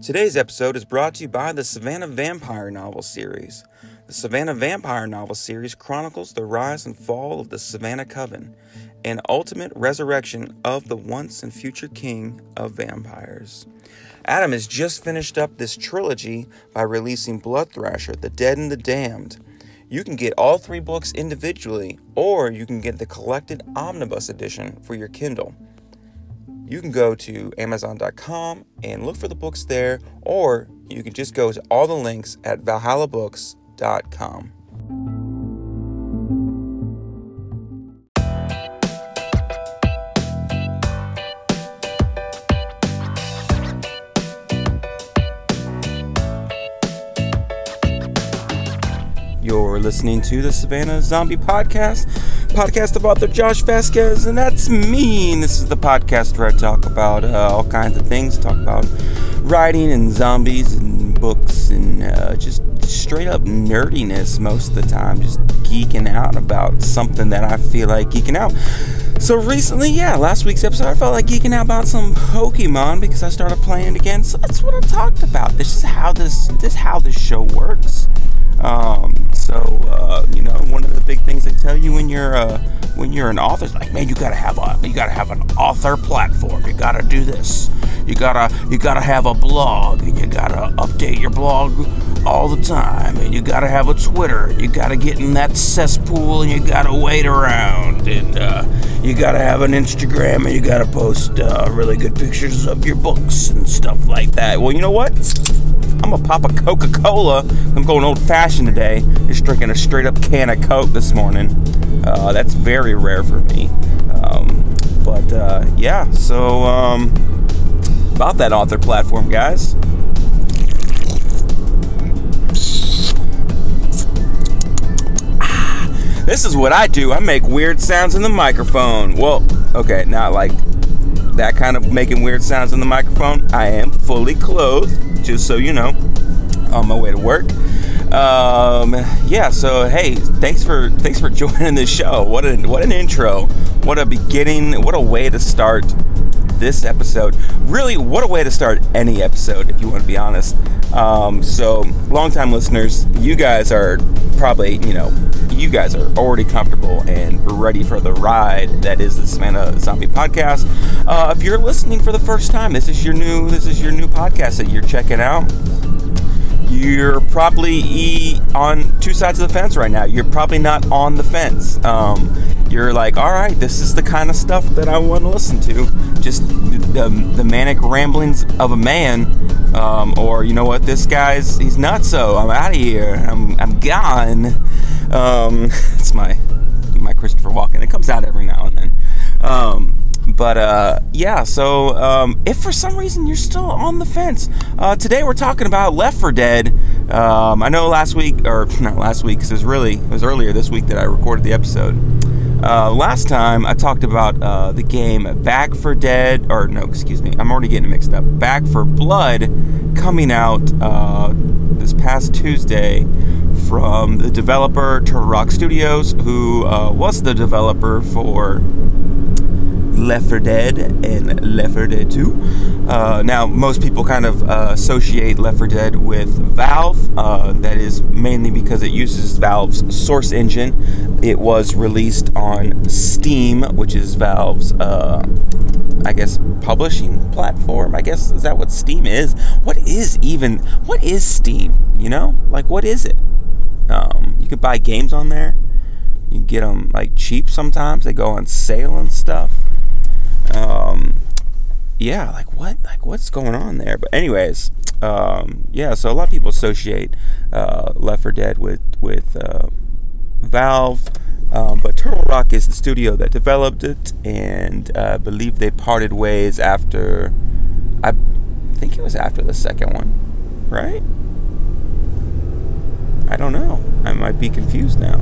Today's episode is brought to you by the Savannah Vampire novel series. The Savannah Vampire novel series chronicles the rise and fall of the Savannah Coven and ultimate resurrection of the once and future king of vampires. Adam has just finished up this trilogy by releasing Blood Thrasher, The Dead and the Damned. You can get all three books individually, or you can get the collected omnibus edition for your Kindle you can go to Amazon.com and look for the books there, or you can just go to all the links at ValhallaBooks.com. listening to the Savannah Zombie Podcast, podcast of author Josh Vasquez, and that's me. And this is the podcast where I talk about uh, all kinds of things. Talk about writing and zombies and books and uh, just straight up nerdiness most of the time. Just geeking out about something that I feel like geeking out. So recently, yeah, last week's episode, I felt like geeking out about some Pokemon because I started playing it again. So that's what I talked about. This is how this this is how this show works. Um, so uh, you know, one of the big things they tell you when you're uh, when you're an author is like, man, you gotta have a you gotta have an author platform. You gotta do this. You gotta you gotta have a blog, and you gotta update your blog all the time, and you gotta have a Twitter. You gotta get in that cesspool, and you gotta wait around, and uh, you gotta have an Instagram, and you gotta post uh, really good pictures of your books and stuff like that. Well, you know what? I'm gonna pop a Coca Cola. I'm going old fashioned today. Just drinking a straight up can of Coke this morning. Uh, that's very rare for me. Um, but uh, yeah, so um, about that author platform, guys. Ah, this is what I do. I make weird sounds in the microphone. Well, okay, not like that kind of making weird sounds in the microphone. I am fully clothed, just so you know, on my way to work. Um, yeah, so hey, thanks for thanks for joining the show. What a what an intro. What a beginning. What a way to start this episode. Really, what a way to start any episode, if you want to be honest. Um, so, longtime listeners, you guys are probably, you know, you guys are already comfortable and ready for the ride that is the Savannah Zombie Podcast. Uh, if you're listening for the first time, this is your new this is your new podcast that you're checking out you're probably on two sides of the fence right now. You're probably not on the fence. Um, you're like, all right, this is the kind of stuff that I want to listen to. Just the, the manic ramblings of a man. Um, or, you know what, this guy's, he's not so. I'm out of here. I'm, I'm gone. Um, it's my, my Christopher Walken. It comes out every now and then. Um, but uh, yeah, so um, if for some reason you're still on the fence, uh, today we're talking about Left 4 Dead. Um, I know last week, or not last week, because it was really it was earlier this week that I recorded the episode. Uh, last time I talked about uh, the game Back for Dead, or no, excuse me, I'm already getting mixed up. Back 4 Blood coming out uh, this past Tuesday from the developer Turtle Rock Studios, who uh, was the developer for Left 4 Dead and Left 4 Dead 2. Uh, now, most people kind of uh, associate Left 4 Dead with Valve. Uh, that is mainly because it uses Valve's Source engine. It was released on Steam, which is Valve's, uh, I guess, publishing platform. I guess is that what Steam is? What is even? What is Steam? You know, like what is it? Um, you can buy games on there. You get them like cheap sometimes. They go on sale and stuff um, yeah, like what, like what's going on there? But anyways, um, yeah. So a lot of people associate uh, Left 4 Dead with with uh, Valve, um, but Turtle Rock is the studio that developed it, and uh, I believe they parted ways after. I think it was after the second one, right? I don't know. I might be confused now.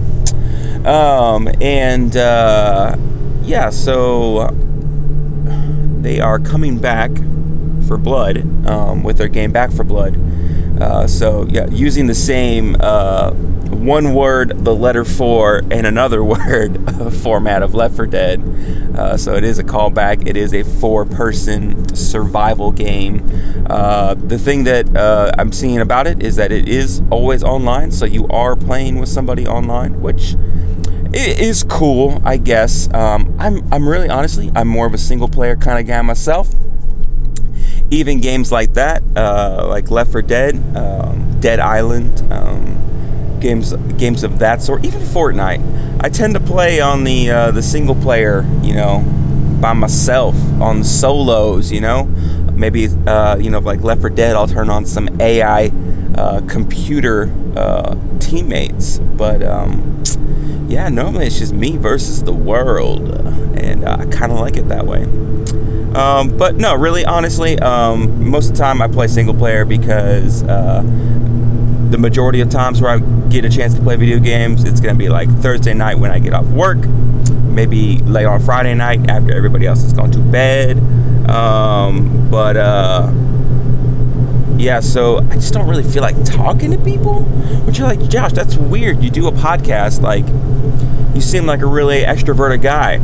Um, and uh, yeah, so they are coming back for Blood um, with their game Back 4 Blood. Uh, so yeah, using the same uh, one word, the letter four, and another word format of Left 4 Dead. Uh, so it is a callback. It is a four-person survival game. Uh, the thing that uh, I'm seeing about it is that it is always online, so you are playing with somebody online, which is cool, I guess. Um, I'm I'm really honestly I'm more of a single-player kind of guy myself even games like that, uh, like Left 4 Dead, um, Dead Island, um, games games of that sort, even Fortnite. I tend to play on the uh, the single player, you know, by myself on solos, you know. Maybe uh, you know, like Left 4 Dead, I'll turn on some AI uh, computer uh, teammates, but um, yeah, normally it's just me versus the world, and uh, I kind of like it that way. Um, but no, really, honestly, um, most of the time I play single player because uh, the majority of times where I get a chance to play video games, it's going to be like Thursday night when I get off work, maybe late on Friday night after everybody else has gone to bed. Um, but uh, yeah, so I just don't really feel like talking to people. Which you're like, Josh, that's weird. You do a podcast, like, you seem like a really extroverted guy.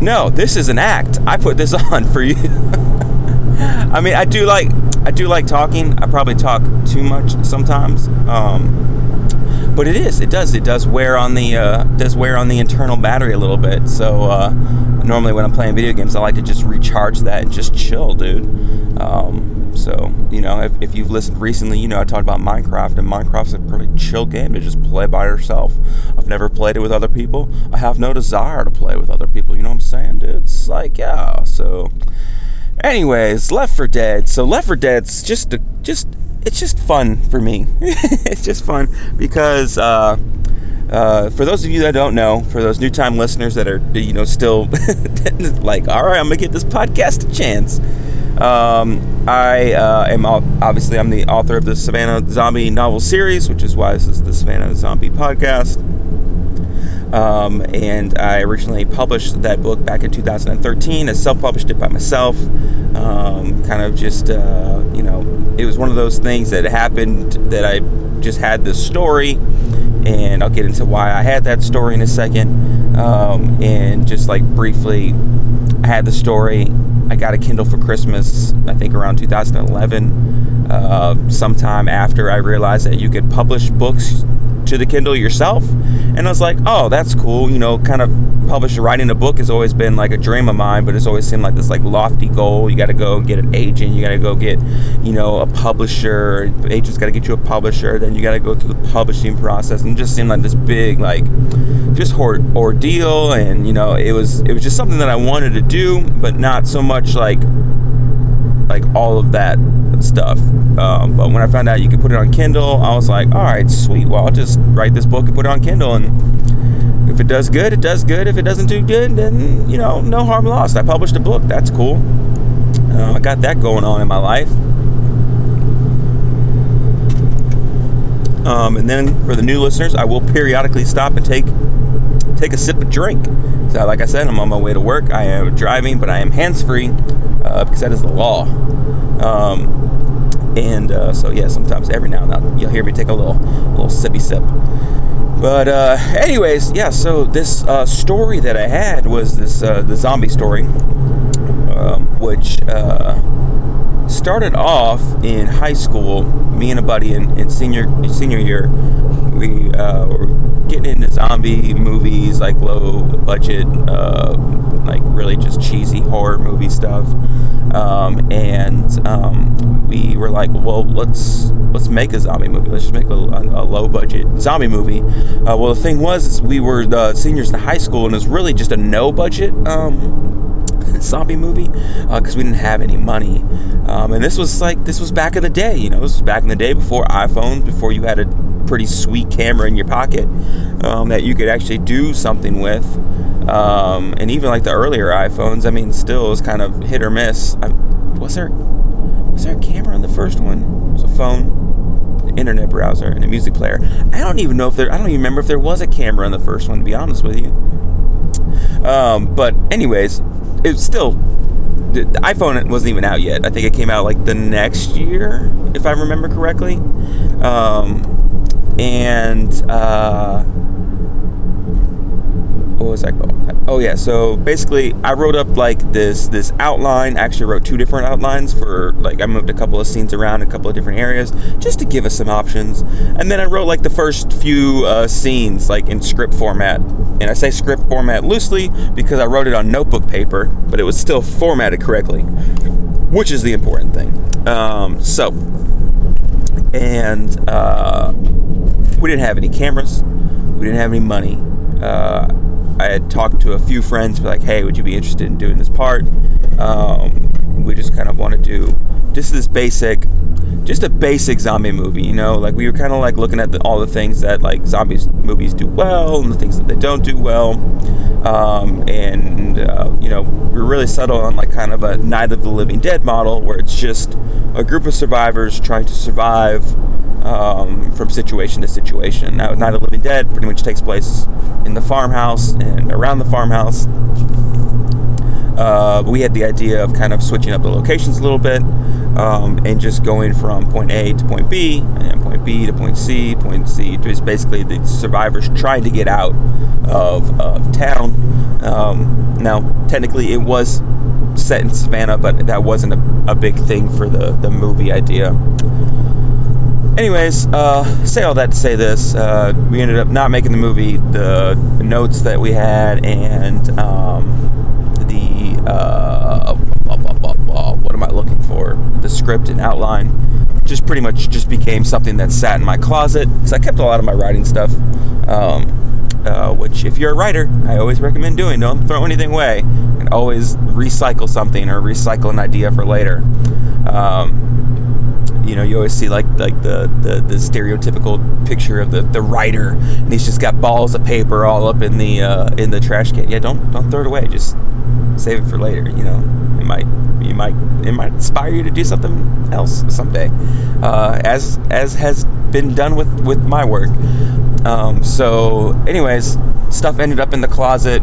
No, this is an act. I put this on for you. I mean, I do like I do like talking. I probably talk too much sometimes. Um, but it is. It does. It does wear on the uh, does wear on the internal battery a little bit. So uh, normally when I'm playing video games, I like to just recharge that and just chill, dude. Um, so, you know, if, if you've listened recently, you know I talked about Minecraft, and Minecraft's a pretty chill game to just play by yourself. I've never played it with other people. I have no desire to play with other people. You know what I'm saying, dude? It's like, yeah. So, anyways, Left 4 Dead. So, Left 4 Dead's just a, just it's just fun for me. it's just fun because uh, uh, for those of you that don't know, for those new time listeners that are you know still like, all right, I'm gonna give this podcast a chance. Um, I uh, am obviously I'm the author of the Savannah Zombie novel series, which is why this is the Savannah Zombie podcast. Um, and I originally published that book back in 2013. I self-published it by myself. Um, kind of just uh, you know, it was one of those things that happened that I just had this story, and I'll get into why I had that story in a second. Um, and just like briefly, I had the story I got a Kindle for Christmas, I think around 2011. Uh, sometime after I realized that you could publish books to the Kindle yourself. And I was like, oh, that's cool. You know, kind of publish writing a book has always been like a dream of mine, but it's always seemed like this like lofty goal. You got to go get an agent. You got to go get, you know, a publisher. Agents got to get you a publisher. Then you got to go through the publishing process, and it just seemed like this big like just hor- ordeal. And you know, it was it was just something that I wanted to do, but not so much like like all of that stuff. Um, but when I found out you could put it on Kindle, I was like, all right, sweet. Well, I'll just write this book and put it on Kindle. And it does good, it does good. If it doesn't do good, then, you know, no harm lost. I published a book. That's cool. Uh, I got that going on in my life. Um, and then for the new listeners, I will periodically stop and take take a sip of drink. So, like I said, I'm on my way to work. I am driving, but I am hands free uh, because that is the law. Um, and uh, so yeah, sometimes every now and then you'll hear me take a little little sippy sip. But uh, anyways, yeah. So this uh, story that I had was this uh, the zombie story, um, which uh, started off in high school. Me and a buddy in, in senior senior year, we uh, were getting into zombie movies, like low budget, uh, like really just cheesy horror movie stuff. Um, and um, we were like, well, let's let's make a zombie movie. Let's just make a, a, low budget zombie movie. Uh, well, the thing was, we were the seniors in high school, and it was really just a no budget. Um, zombie movie because uh, we didn't have any money. Um, and this was like this was back in the day, you know, this was back in the day before iPhones, before you had a pretty sweet camera in your pocket um, that you could actually do something with. Um, and even like the earlier iPhones, I mean, still was kind of hit or miss. I, was there was there a camera on the first one? It was a phone, internet browser, and a music player. I don't even know if there. I don't even remember if there was a camera on the first one. To be honest with you. Um, but anyways, it's still the iPhone wasn't even out yet. I think it came out like the next year, if I remember correctly. Um, and uh, what was I going? Oh yeah, so basically I wrote up like this this outline. I actually wrote two different outlines for like I moved a couple of scenes around a couple of different areas just to give us some options. And then I wrote like the first few uh, scenes like in script format. And I say script format loosely because I wrote it on notebook paper, but it was still formatted correctly, which is the important thing. Um, so, and uh, we didn't have any cameras, we didn't have any money. Uh, I had talked to a few friends, like, hey, would you be interested in doing this part? Um, we just kind of want to do just this basic, just a basic zombie movie, you know? Like, we were kind of like looking at the, all the things that, like, zombies movies do well and the things that they don't do well. Um, and, uh, you know, we are really settled on, like, kind of a Night of the Living Dead model where it's just a group of survivors trying to survive um, from situation to situation. Now, Night of the Living Dead pretty much takes place in the farmhouse and around the farmhouse. Uh, we had the idea of kind of switching up the locations a little bit um, and just going from point A to point B and point B to point C. Point C is basically the survivors trying to get out of, of town. Um, now, technically, it was set in Savannah, but that wasn't a, a big thing for the, the movie idea anyways, uh, say all that to say this. Uh, we ended up not making the movie. The notes that we had and um, the uh, blah, blah, blah, what am I looking for? The script and outline just pretty much just became something that sat in my closet because I kept a lot of my writing stuff. Um, uh, which, if you're a writer, I always recommend doing. Don't throw anything away, and always recycle something or recycle an idea for later. Um, you know you always see like like the, the, the stereotypical picture of the, the writer and he's just got balls of paper all up in the uh, in the trash can yeah don't don't throw it away just save it for later you know might you might it might inspire you to do something else someday uh, as as has been done with with my work um, so anyways stuff ended up in the closet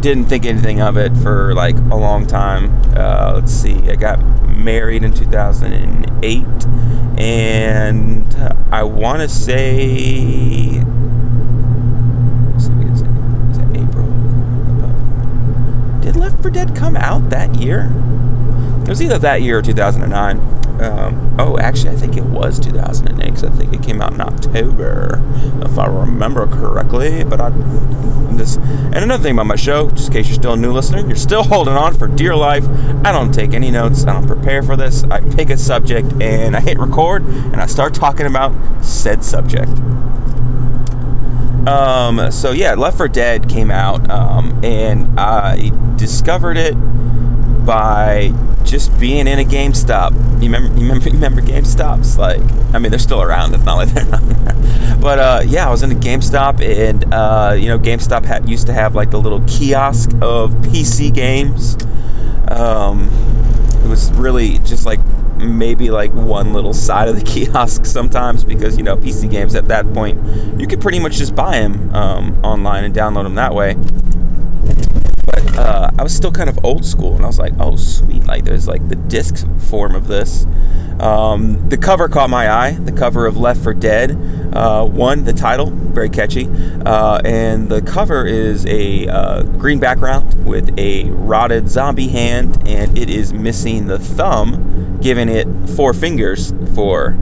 didn't think anything of it for like a long time uh, let's see i got married in 2008, and I want to say. Is it April? Did Left 4 Dead come out that year? It was either that year or 2009. Um, oh, actually, I think it was 2008 because I think it came out in October, if I remember correctly. But I this. And another thing about my show, just in case you're still a new listener, you're still holding on for dear life. I don't take any notes. I don't prepare for this. I pick a subject and I hit record and I start talking about said subject. Um, so yeah, Left 4 Dead came out, um, and I discovered it by just being in a GameStop. You remember, you remember, you remember GameStops? Like, I mean, they're still around. It's not like they're not. but uh, yeah, I was in a GameStop, and uh, you know, GameStop had, used to have like the little kiosk of PC games. Um, it was really just like maybe like one little side of the kiosk sometimes because you know PC games at that point you could pretty much just buy them um, online and download them that way but uh, I was still kind of old school, and I was like, "Oh, sweet! Like, there's like the disc form of this." Um, the cover caught my eye. The cover of Left 4 Dead. Uh, one, the title, very catchy, uh, and the cover is a uh, green background with a rotted zombie hand, and it is missing the thumb, giving it four fingers for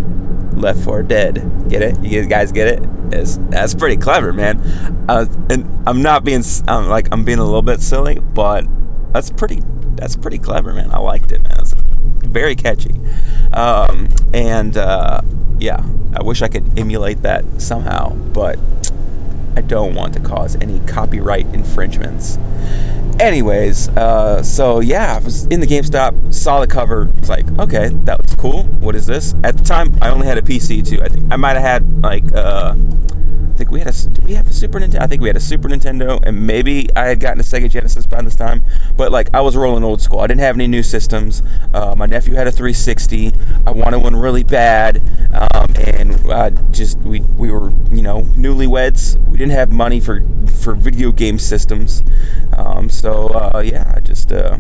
Left 4 Dead. Get it? You guys get it? It's, that's pretty clever, man. Uh, and I'm not being I'm like I'm being a little bit silly, but that's pretty that's pretty clever, man. I liked it, man. It's very catchy. Um, and uh, yeah, I wish I could emulate that somehow, but I don't want to cause any copyright infringements. Anyways, uh, so yeah, I was in the GameStop, saw the cover, It's like, okay, that looks cool. What is this? At the time, I only had a PC too. I think I might have had like, uh, think we had a, did we have a Super Nintendo? I think we had a Super Nintendo, and maybe I had gotten a Sega Genesis by this time. But like, I was rolling old school. I didn't have any new systems. Uh, my nephew had a 360. I wanted one really bad, um, and just we we were you know newlyweds. We didn't have money for for video game systems. Um, so uh, yeah, I just uh,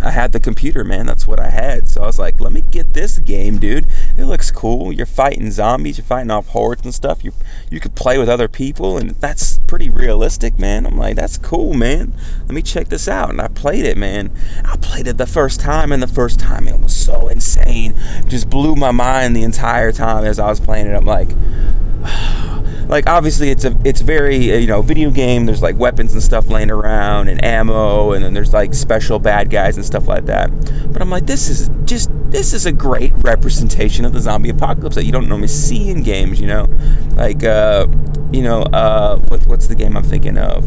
I had the computer, man. That's what I had. So I was like, let me get this game, dude. It looks cool. You're fighting zombies. You're fighting off hordes and stuff. You you could play with other people, and that's pretty realistic, man. I'm like, that's cool, man. Let me check this out. And I played it, man. I played it the first time, and the first time it was so insane. It just blew my mind the entire time as I was playing it. I'm like. like obviously it's a it's very uh, you know video game. There's like weapons and stuff laying around and ammo and then there's like special bad guys and stuff like that. But i'm like this is just this is a great representation of the zombie apocalypse that you don't normally see in games you know? Like uh you know uh what, what's the game i'm thinking of?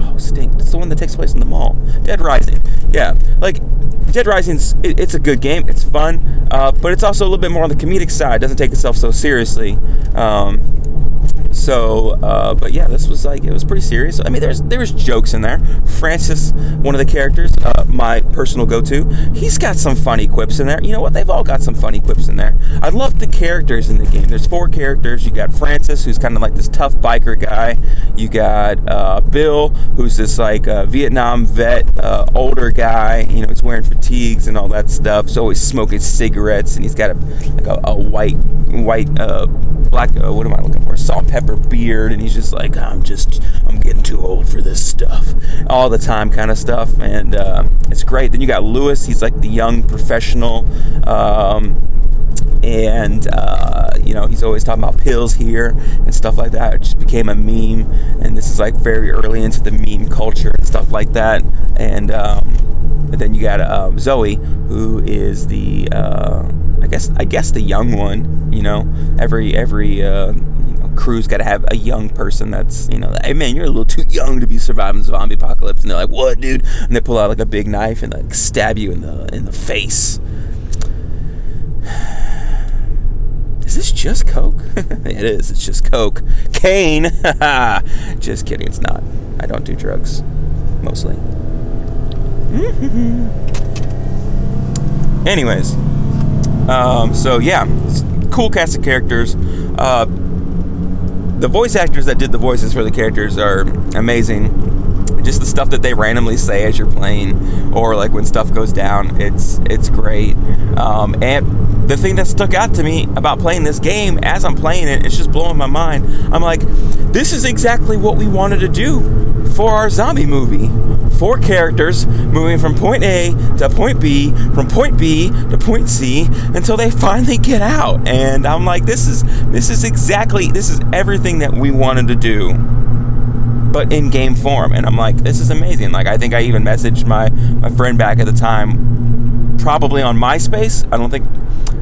Oh stink the one that takes place in the mall dead rising yeah like Dead Rising's it, it's a good game. It's fun, uh, but it's also a little bit more on the comedic side. It doesn't take itself so seriously. Um, so, uh, but yeah, this was like it was pretty serious. I mean, there's there was jokes in there. Francis, one of the characters, uh, my personal go-to, he's got some funny quips in there. You know what? They've all got some funny quips in there. I love the characters in the game. There's four characters. You got Francis, who's kind of like this tough biker guy. You got uh, Bill, who's this like uh, Vietnam vet, uh, older guy. You know, he's wearing fatigues and all that stuff. So always smoking cigarettes, and he's got a like a, a white white uh, what am I looking for? Salt pepper beard, and he's just like, I'm just, I'm getting too old for this stuff, all the time kind of stuff, and uh, it's great. Then you got Lewis, he's like the young professional. Um, and uh, you know he's always talking about pills here and stuff like that. It just became a meme, and this is like very early into the meme culture and stuff like that. And um, then you got um, Zoe, who is the uh, I guess I guess the young one. You know, every every uh, crew's got to have a young person that's, you know, hey man, you're a little too young to be surviving the zombie apocalypse. And they're like, what, dude? And they pull out like a big knife and like stab you in the in the face. Is this just Coke? it is. It's just Coke. Kane. just kidding. It's not. I don't do drugs, mostly. Anyways, um, so yeah, cool cast of characters. Uh, the voice actors that did the voices for the characters are amazing. Just the stuff that they randomly say as you're playing or like when stuff goes down it's it's great. Um, and the thing that stuck out to me about playing this game as i'm playing it it's just blowing my mind. I'm like this is exactly what we wanted to do for our zombie movie four characters moving from point A to point B, from point B to point C until they finally get out. And I'm like, this is this is exactly this is everything that we wanted to do but in game form. And I'm like, this is amazing. Like, I think I even messaged my, my friend back at the time, probably on MySpace. I don't think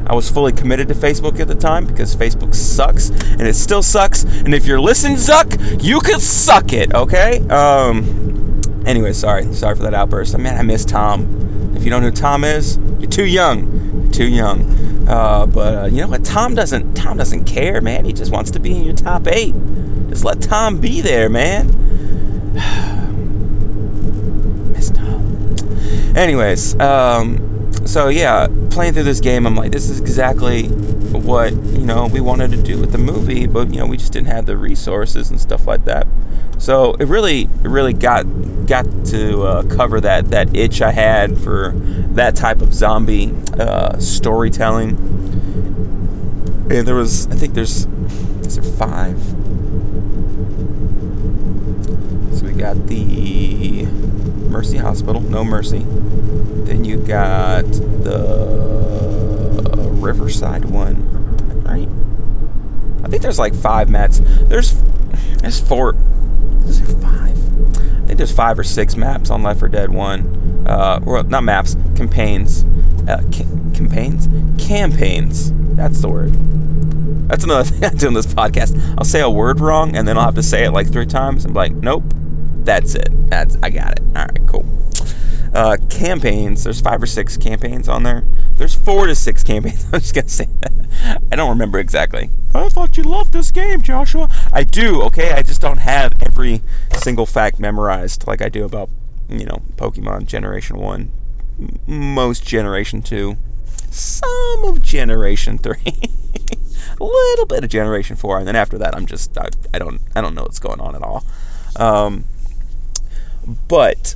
I was fully committed to Facebook at the time because Facebook sucks and it still sucks. And if you're listening, Zuck, you could suck it, okay? Um, anyway, sorry. Sorry for that outburst. I mean, I miss Tom. If you don't know who Tom is, you're too young. You're too young. Uh, but uh, you know what? Tom doesn't. Tom doesn't care, man. He just wants to be in your top eight. Just let Tom be there, man. Miss Tom. Anyways, um, so yeah, playing through this game, I'm like, this is exactly what you know we wanted to do with the movie, but you know we just didn't have the resources and stuff like that. So it really, it really got got to uh, cover that that itch I had for that type of zombie uh, storytelling. And there was, I think there's, is there five? So we got the Mercy Hospital, no Mercy. Then you got the Riverside one, right? I think there's like five maps. There's there's four. Is there five? I think there's five or six maps on Left 4 Dead One. Uh, or not maps, campaigns. Uh, campaigns, campaigns. That's the word. That's another thing I do on this podcast. I'll say a word wrong and then I'll have to say it like three times. I'm like, nope, that's it. That's I got it. All right, cool. Uh, campaigns. There's five or six campaigns on there. There's four to six campaigns. I'm just gonna say that. I don't remember exactly. I thought you loved this game, Joshua. I do. Okay, I just don't have every single fact memorized like I do about you know Pokemon Generation One, most Generation Two, some of Generation Three. a little bit of Generation Four, and then after that, I'm just I, I don't I don't know what's going on at all. Um, but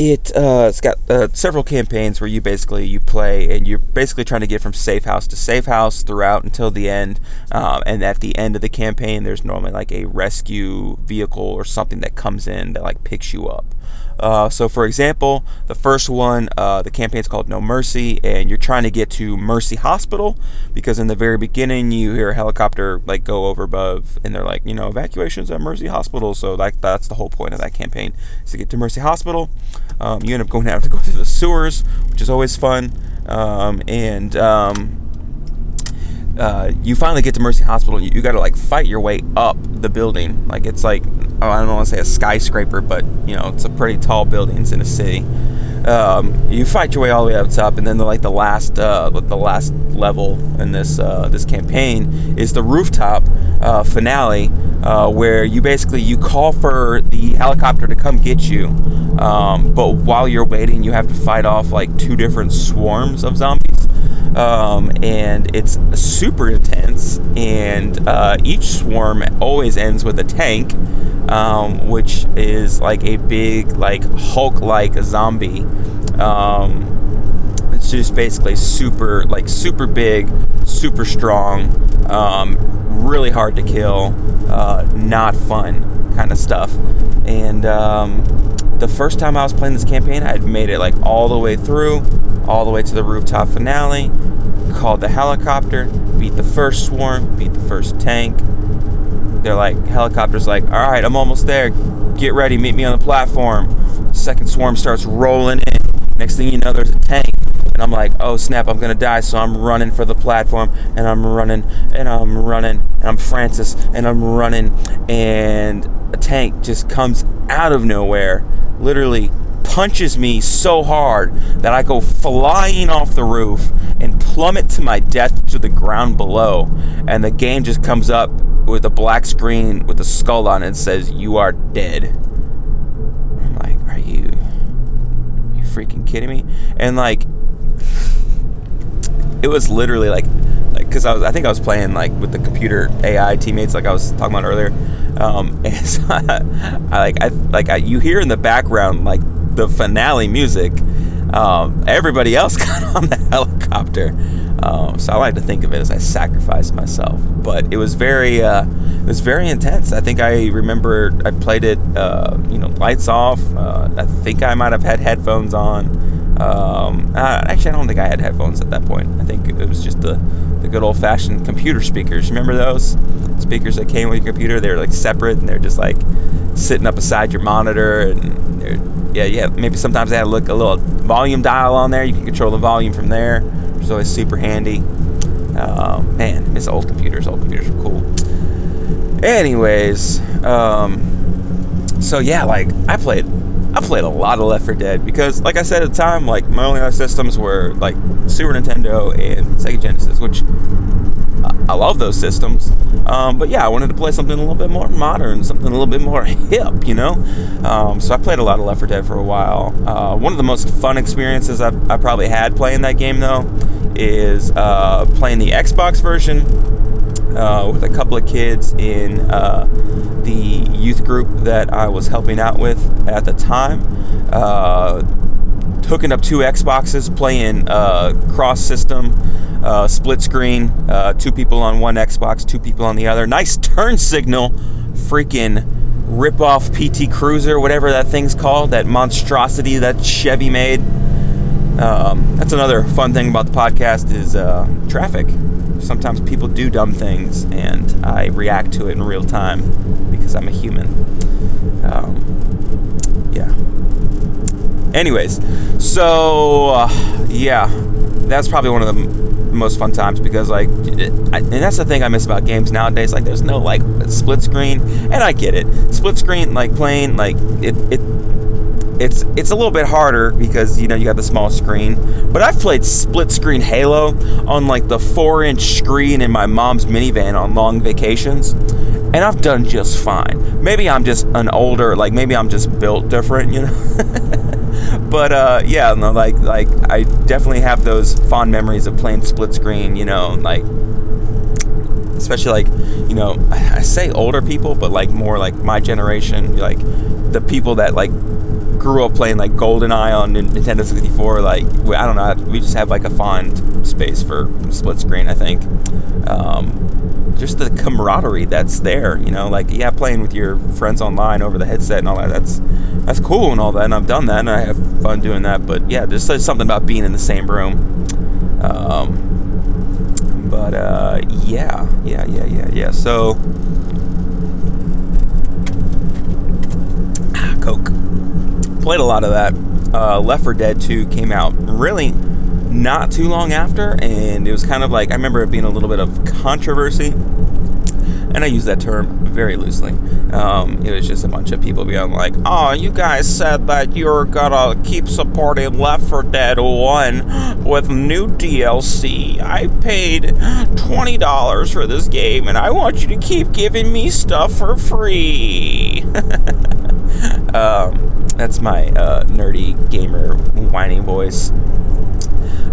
it uh, it's got uh, several campaigns where you basically you play and you're basically trying to get from safe house to safe house throughout until the end um, and at the end of the campaign there's normally like a rescue vehicle or something that comes in that like picks you up uh, so, for example, the first one, uh, the campaign is called No Mercy, and you're trying to get to Mercy Hospital because in the very beginning you hear a helicopter like go over above, and they're like, you know, evacuations at Mercy Hospital. So, like, that's the whole point of that campaign is to get to Mercy Hospital. Um, you end up going to have to go through the sewers, which is always fun, um, and um, uh, you finally get to Mercy Hospital. You, you got to like fight your way up the building. Like it's like oh, I don't want to say a skyscraper, but you know it's a pretty tall building. It's in a city. Um, you fight your way all the way up top, and then the, like the last uh, the last level in this uh, this campaign is the rooftop uh, finale, uh, where you basically you call for the helicopter to come get you, um, but while you're waiting, you have to fight off like two different swarms of zombies um, and it's super intense. And uh, each swarm always ends with a tank, um, which is like a big, like Hulk-like zombie. Um, it's just basically super, like super big, super strong, um, really hard to kill, uh, not fun kind of stuff. And um, the first time I was playing this campaign, I had made it like all the way through all the way to the rooftop finale, called the helicopter, beat the first swarm, beat the first tank. They're like, helicopter's like, all right, I'm almost there. Get ready, meet me on the platform. Second swarm starts rolling in. Next thing you know, there's a tank. And I'm like, oh snap, I'm gonna die. So I'm running for the platform and I'm running and I'm running and I'm Francis and I'm running and a tank just comes out of nowhere, literally punches me so hard that I go flying off the roof and plummet to my death to the ground below. And the game just comes up with a black screen with a skull on it and says, You are dead. I'm like, Are you, are you freaking kidding me? And like, it was literally like, like, cause I was, I think I was playing like with the computer AI teammates, like I was talking about earlier. Um, and so I, I like, I like, I, you hear in the background like the finale music, um, everybody else got on the helicopter. Um, so I like to think of it as I sacrificed myself. But it was very, uh, it was very intense. I think I remember I played it, uh, you know, lights off. Uh, I think I might have had headphones on. Um, actually, I don't think I had headphones at that point. I think it was just the, the good old fashioned computer speakers. Remember those speakers that came with your computer? They were like separate and they're just like sitting up beside your monitor and yeah, yeah. Maybe sometimes they had look a little volume dial on there. You can control the volume from there, which is always super handy. Uh, man, it's old computers. Old computers are cool. Anyways, um, so yeah, like I played, I played a lot of Left 4 Dead because, like I said at the time, like my only other systems were like Super Nintendo and Sega Genesis, which I love those systems. Um, but yeah, I wanted to play something a little bit more modern, something a little bit more hip, you know? Um, so I played a lot of Left 4 Dead for a while. Uh, one of the most fun experiences I've, I probably had playing that game, though, is uh, playing the Xbox version uh, with a couple of kids in uh, the youth group that I was helping out with at the time uh, hooking up two Xboxes, playing uh, cross system, uh, split screen, uh, two people on one Xbox, two people on the other. Nice turn signal, freaking rip off PT Cruiser, whatever that thing's called, that monstrosity that Chevy made. Um, that's another fun thing about the podcast is uh, traffic. Sometimes people do dumb things, and I react to it in real time because I'm a human. Um, yeah. Anyways, so uh, yeah, that's probably one of the most fun times because like, it, I, and that's the thing I miss about games nowadays. Like, there's no like split screen, and I get it. Split screen, like playing, like it, it it's it's a little bit harder because you know you got the small screen. But I've played split screen Halo on like the four inch screen in my mom's minivan on long vacations, and I've done just fine. Maybe I'm just an older, like maybe I'm just built different, you know. but uh, yeah, no, like like I definitely have those fond memories of playing split screen. You know, like especially like you know I say older people, but like more like my generation, like the people that like grew up playing like GoldenEye on Nintendo 64. Like I don't know, we just have like a fond space for split screen. I think. Um, just the camaraderie that's there, you know, like yeah, playing with your friends online over the headset and all that. That's that's cool and all that, and I've done that and I have fun doing that. But yeah, there's something about being in the same room. Um, but uh, yeah, yeah, yeah, yeah, yeah. So Coke played a lot of that. Uh, Left 4 Dead 2 came out really not too long after, and it was kind of like I remember it being a little bit of controversy, and I use that term very loosely. Um, it was just a bunch of people being like, "Oh, you guys said that you're gonna keep supporting Left 4 Dead 1 with new DLC. I paid twenty dollars for this game, and I want you to keep giving me stuff for free." um, that's my uh, nerdy gamer whining voice.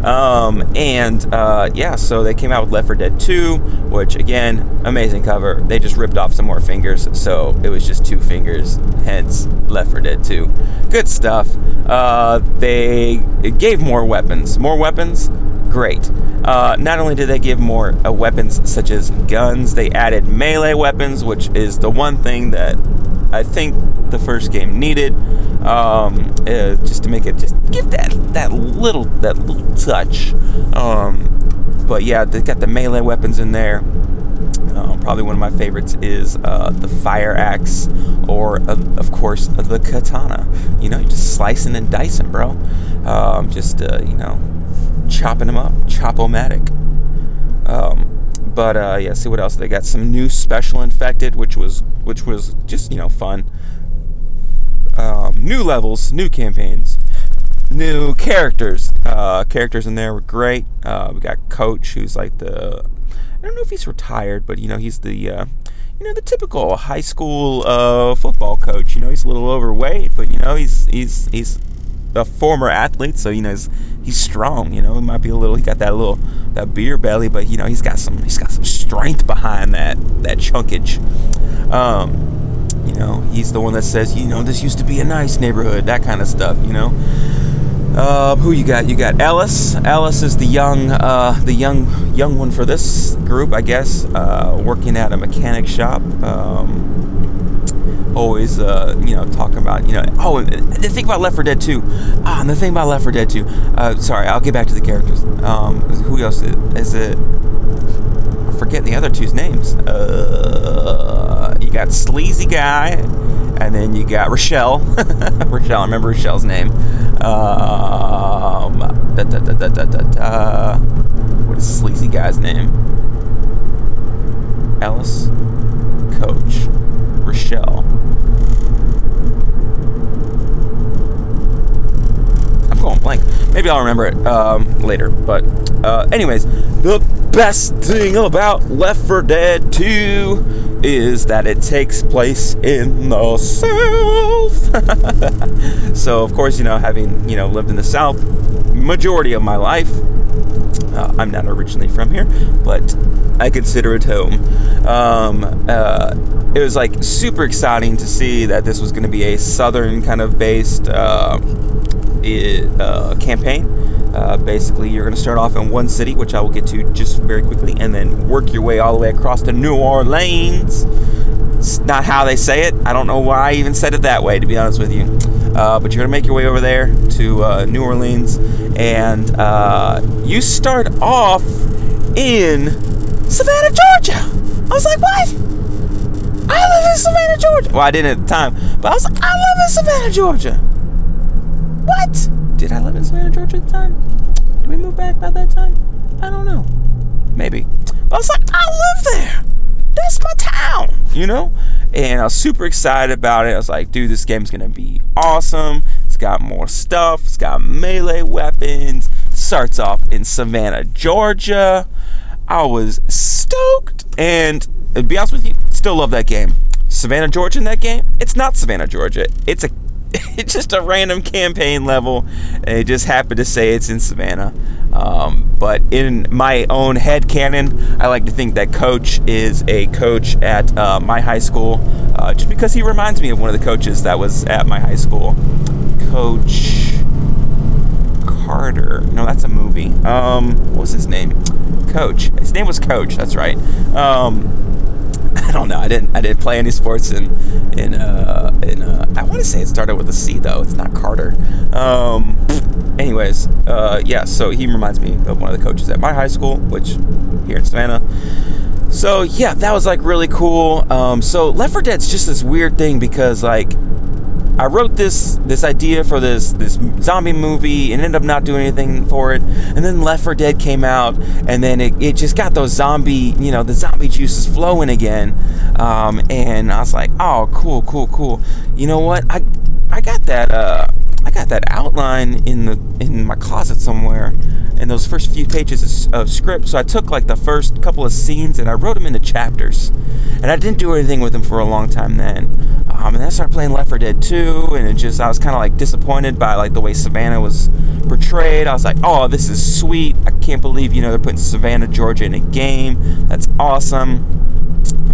Um, and uh, yeah, so they came out with Left 4 Dead 2, which again, amazing cover. They just ripped off some more fingers, so it was just two fingers, hence Left 4 Dead 2. Good stuff. Uh, they gave more weapons. More weapons? Great. Uh, not only did they give more uh, weapons such as guns, they added melee weapons, which is the one thing that I think the first game needed, um, uh, just to make it just give that that little that little touch. Um, but yeah, they got the melee weapons in there. Um, probably one of my favorites is uh, the fire axe, or uh, of course the katana. You know, you're just slicing and dicing, bro. Um, just uh, you know, chopping them up, chop-o-matic. Um, but uh, yeah, see what else they got. Some new special infected, which was which was just you know fun. Um, new levels, new campaigns, new characters. Uh, characters in there were great. Uh, we got Coach, who's like the I don't know if he's retired, but you know he's the uh, you know the typical high school uh, football coach. You know he's a little overweight, but you know he's he's he's a former athlete, so you know he's, he's strong. You know, he might be a little. He got that little that beer belly, but you know he's got some he's got some strength behind that that chunkage. Um, you know, he's the one that says, you know, this used to be a nice neighborhood, that kind of stuff. You know. Uh, who you got? You got Ellis. Ellis is the young, uh, the young, young one for this group, I guess. Uh, working at a mechanic shop. Um, always, uh, you know, talking about, you know, oh, the thing about Left 4 Dead 2. Ah, and the thing about Left 4 Dead 2. Uh, sorry, I'll get back to the characters. Um, who else is, it? I forget the other two's names. Uh, you got Sleazy Guy, and then you got Rochelle. Rochelle, I remember Rochelle's name. Um, da, da, da, what is Sleazy Guy's name? Ellis? Coach. Rochelle. I'm going blank. Maybe I'll remember it um, later. But, uh, anyways, the best thing about Left 4 Dead 2 is that it takes place in the South. so, of course, you know, having, you know, lived in the South majority of my life, uh, I'm not originally from here, but I consider it home. Um, uh, it was like super exciting to see that this was going to be a southern kind of based uh, uh, campaign. Uh, basically, you're going to start off in one city, which I will get to just very quickly, and then work your way all the way across to New Orleans. It's not how they say it. I don't know why I even said it that way, to be honest with you. Uh, but you're going to make your way over there to uh, New Orleans, and uh, you start off in Savannah, Georgia. I was like, what? I live in Savannah, Georgia. Well, I didn't at the time, but I was like, I live in Savannah, Georgia. What? Did I live in Savannah, Georgia at the time? Did we move back by that time? I don't know. Maybe. But I was like, I live there. That's my town, you know? And I was super excited about it. I was like, dude, this game's gonna be awesome. It's got more stuff, it's got melee weapons. Starts off in Savannah, Georgia. I was stoked. And to be honest with you, still love that game. Savannah, Georgia in that game, it's not Savannah, Georgia. It's a it's just a random campaign level. It just happened to say it's in Savannah. Um, but in my own head canon, I like to think that Coach is a coach at uh, my high school, uh, just because he reminds me of one of the coaches that was at my high school. Coach Carter. No, that's a movie. Um, what was his name? Coach. His name was Coach. That's right. Um, don't know. I didn't. I didn't play any sports in in uh, in. Uh, I want to say it started with a C though. It's not Carter. Um, anyways, uh, yeah. So he reminds me of one of the coaches at my high school, which here in Savannah. So yeah, that was like really cool. Um, so Left 4 Dead's just this weird thing because like I wrote this this idea for this this zombie movie and ended up not doing anything for it. And then Left 4 Dead came out, and then it, it just got those zombie you know the zombie juices flowing again. Um, and I was like, oh, cool, cool, cool. You know what? I I got that uh, I got that outline in the in my closet somewhere in those first few pages of, of, script. So I took like the first couple of scenes and I wrote them into chapters. And I didn't do anything with them for a long time then. Um, and then I started playing Left 4 Dead 2, and it just I was kind of like disappointed by like the way Savannah was portrayed. I was like, oh, this is sweet. I can't believe you know they're putting Savannah, Georgia in a game. That's awesome.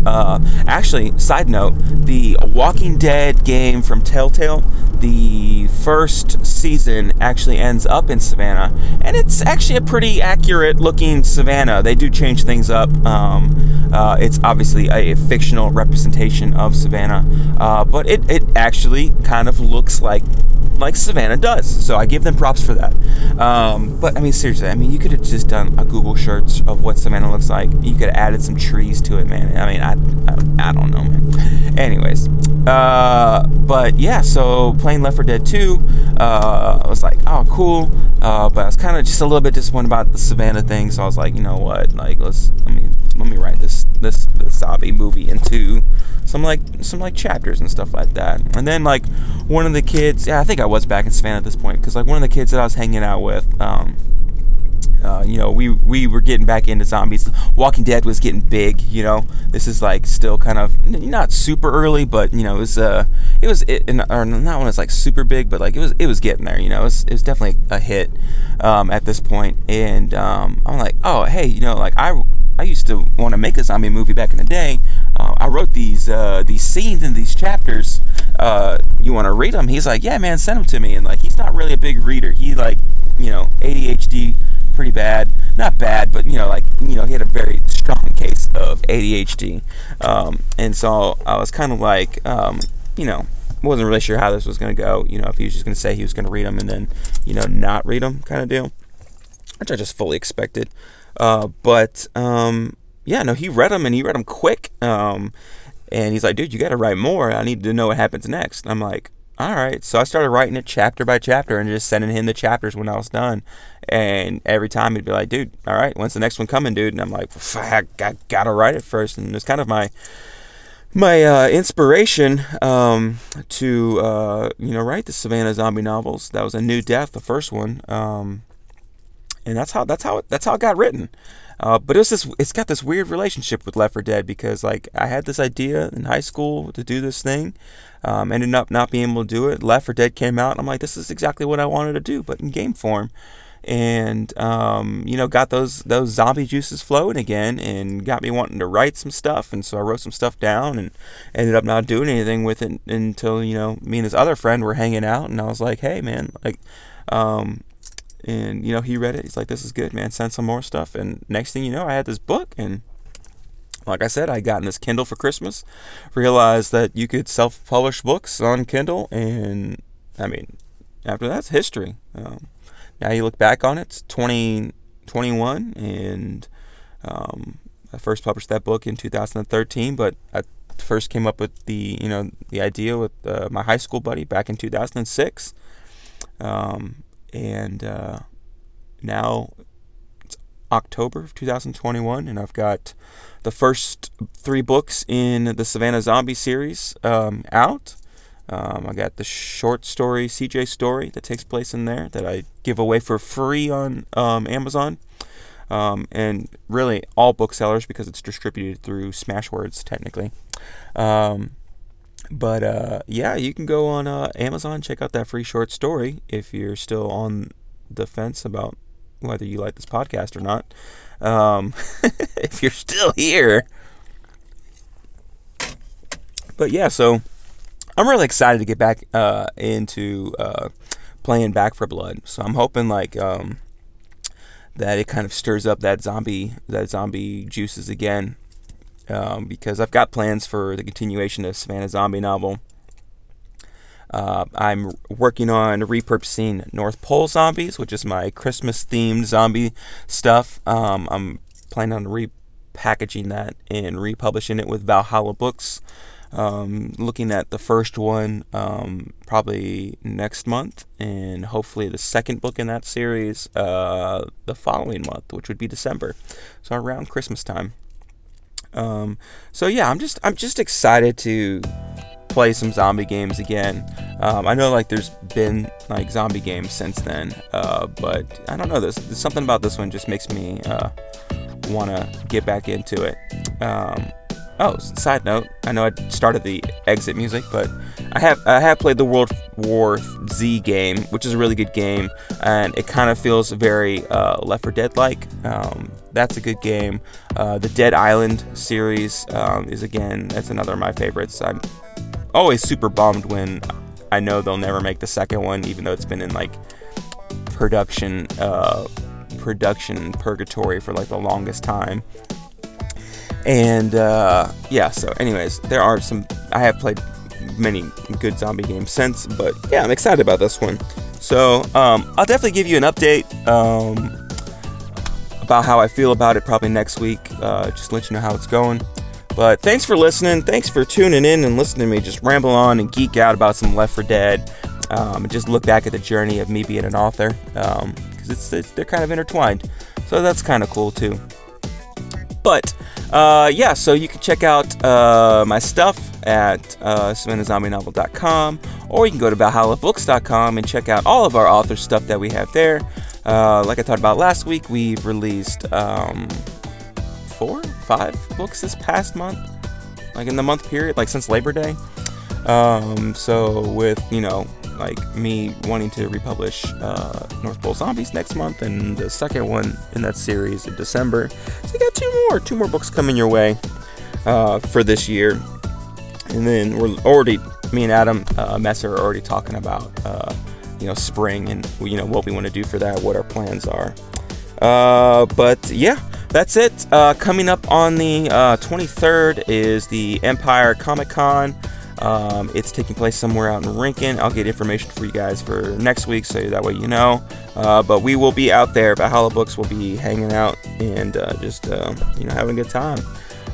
Uh, actually, side note, the Walking Dead game from Telltale, the first season actually ends up in Savannah, and it's actually a pretty accurate looking Savannah. They do change things up. Um, uh, it's obviously a, fictional representation of Savannah, uh, but it, it actually kind of looks like like Savannah does. So I give them props for that. Um, but I mean, seriously, I mean, you could have just done a Google search of what Savannah looks like. You could have added some trees to it, man. I mean, I, I, I don't know, man. Anyways, uh, but yeah, so playing Left 4 Dead 2, uh, I was like, oh, cool. Uh, but I was kind of just a little bit disappointed about the Savannah thing. So I was like, you know what? Like, let's let me let me write this this this zombie movie into some like some like chapters and stuff like that. And then like one of the kids, yeah, I think I was back in Savannah at this point because like one of the kids that I was hanging out with, um, uh, you know, we we were getting back into zombies. Walking Dead was getting big. You know, this is like still kind of not super early, but you know, it was uh, it was it, or not when it's like super big, but like it was it was getting there. You know, it was, it was definitely a hit um, at this point. And um, I'm like, oh hey, you know, like I I used to want to make a zombie movie back in the day. Uh, I wrote these uh, these scenes in these chapters. Uh, you want to read them? He's like, yeah, man, send them to me. And like, he's not really a big reader. He like, you know, ADHD, pretty bad. Not bad, but you know, like, you know, he had a very strong case of ADHD. Um, and so I was kind of like, um, you know, wasn't really sure how this was going to go. You know, if he was just going to say he was going to read them and then, you know, not read them, kind of deal, which I just fully expected. Uh, but um, yeah, no, he read them and he read them quick. Um, and he's like, dude, you got to write more. I need to know what happens next. And I'm like, all right. So I started writing it chapter by chapter and just sending him the chapters when I was done. And every time he'd be like, dude, all right, when's the next one coming, dude? And I'm like, I, I gotta write it first. And it's kind of my my uh, inspiration um, to uh, you know write the Savannah zombie novels. That was a new death, the first one. Um, and that's how that's how it, that's how it got written. Uh, but it's this it's got this weird relationship with Left 4 Dead because like I had this idea in high school to do this thing, um, ended up not being able to do it. Left 4 Dead came out, and I'm like, this is exactly what I wanted to do, but in game form. And um, you know, got those those zombie juices flowing again, and got me wanting to write some stuff. And so I wrote some stuff down, and ended up not doing anything with it until you know me and this other friend were hanging out, and I was like, hey man, like um, and, you know, he read it. He's like, this is good, man. Send some more stuff. And next thing you know, I had this book. And like I said, I got in this Kindle for Christmas. Realized that you could self publish books on Kindle. And, I mean, after that's history. Um, now you look back on it, it's 2021. and um, I first published that book in 2013. But I first came up with the, you know, the idea with uh, my high school buddy back in 2006. Um, and uh, now it's October of 2021, and I've got the first three books in the Savannah Zombie series um, out. Um, I got the short story CJ story that takes place in there that I give away for free on um, Amazon. Um, and really all booksellers because it's distributed through Smashwords technically. Um, but uh, yeah, you can go on uh, Amazon, check out that free short story if you're still on the fence about whether you like this podcast or not. Um, if you're still here. But yeah, so I'm really excited to get back uh, into uh, playing Back 4 Blood. So I'm hoping like um, that it kind of stirs up that zombie that zombie juices again. Um, because I've got plans for the continuation of Savannah Zombie novel. Uh, I'm working on repurposing North Pole Zombies, which is my Christmas themed zombie stuff. Um, I'm planning on repackaging that and republishing it with Valhalla Books. Um, looking at the first one um, probably next month, and hopefully the second book in that series uh, the following month, which would be December, so around Christmas time. Um, so yeah, I'm just I'm just excited to play some zombie games again. Um, I know like there's been like zombie games since then, uh, but I don't know. There's, there's, something about this one just makes me uh, want to get back into it. Um, oh, side note, I know I started the exit music, but I have I have played the World War Z game, which is a really good game, and it kind of feels very uh, Left 4 Dead like. Um, that's a good game. Uh, the Dead Island series um, is again that's another of my favorites. I'm always super bummed when I know they'll never make the second one, even though it's been in like production uh, production purgatory for like the longest time. And uh, yeah, so anyways, there are some. I have played many good zombie games since, but yeah, I'm excited about this one. So um, I'll definitely give you an update um, about how I feel about it probably next week. Uh, just let you know how it's going. But thanks for listening. Thanks for tuning in and listening to me just ramble on and geek out about some Left 4 Dead. Um, and just look back at the journey of me being an author because um, it's, it's, they're kind of intertwined. So that's kind of cool too. But uh, yeah, so you can check out uh, my stuff at uh, or you can go to ValhallaBooks.com and check out all of our author stuff that we have there. Uh, like I talked about last week, we've released um, four, five books this past month, like in the month period, like since Labor Day. Um, so with you know, like me wanting to republish uh, North Pole Zombies next month, and the second one in that series in December. So you got two more, two more books coming your way uh, for this year, and then we're already me and Adam uh, Messer are already talking about uh, you know spring and you know what we want to do for that, what our plans are. Uh, but yeah, that's it. Uh, coming up on the uh, 23rd is the Empire Comic Con. Um, it's taking place somewhere out in Rincon. I'll get information for you guys for next week, so that way you know. Uh, but we will be out there. Valhalla Books will be hanging out and uh, just uh, you know having a good time.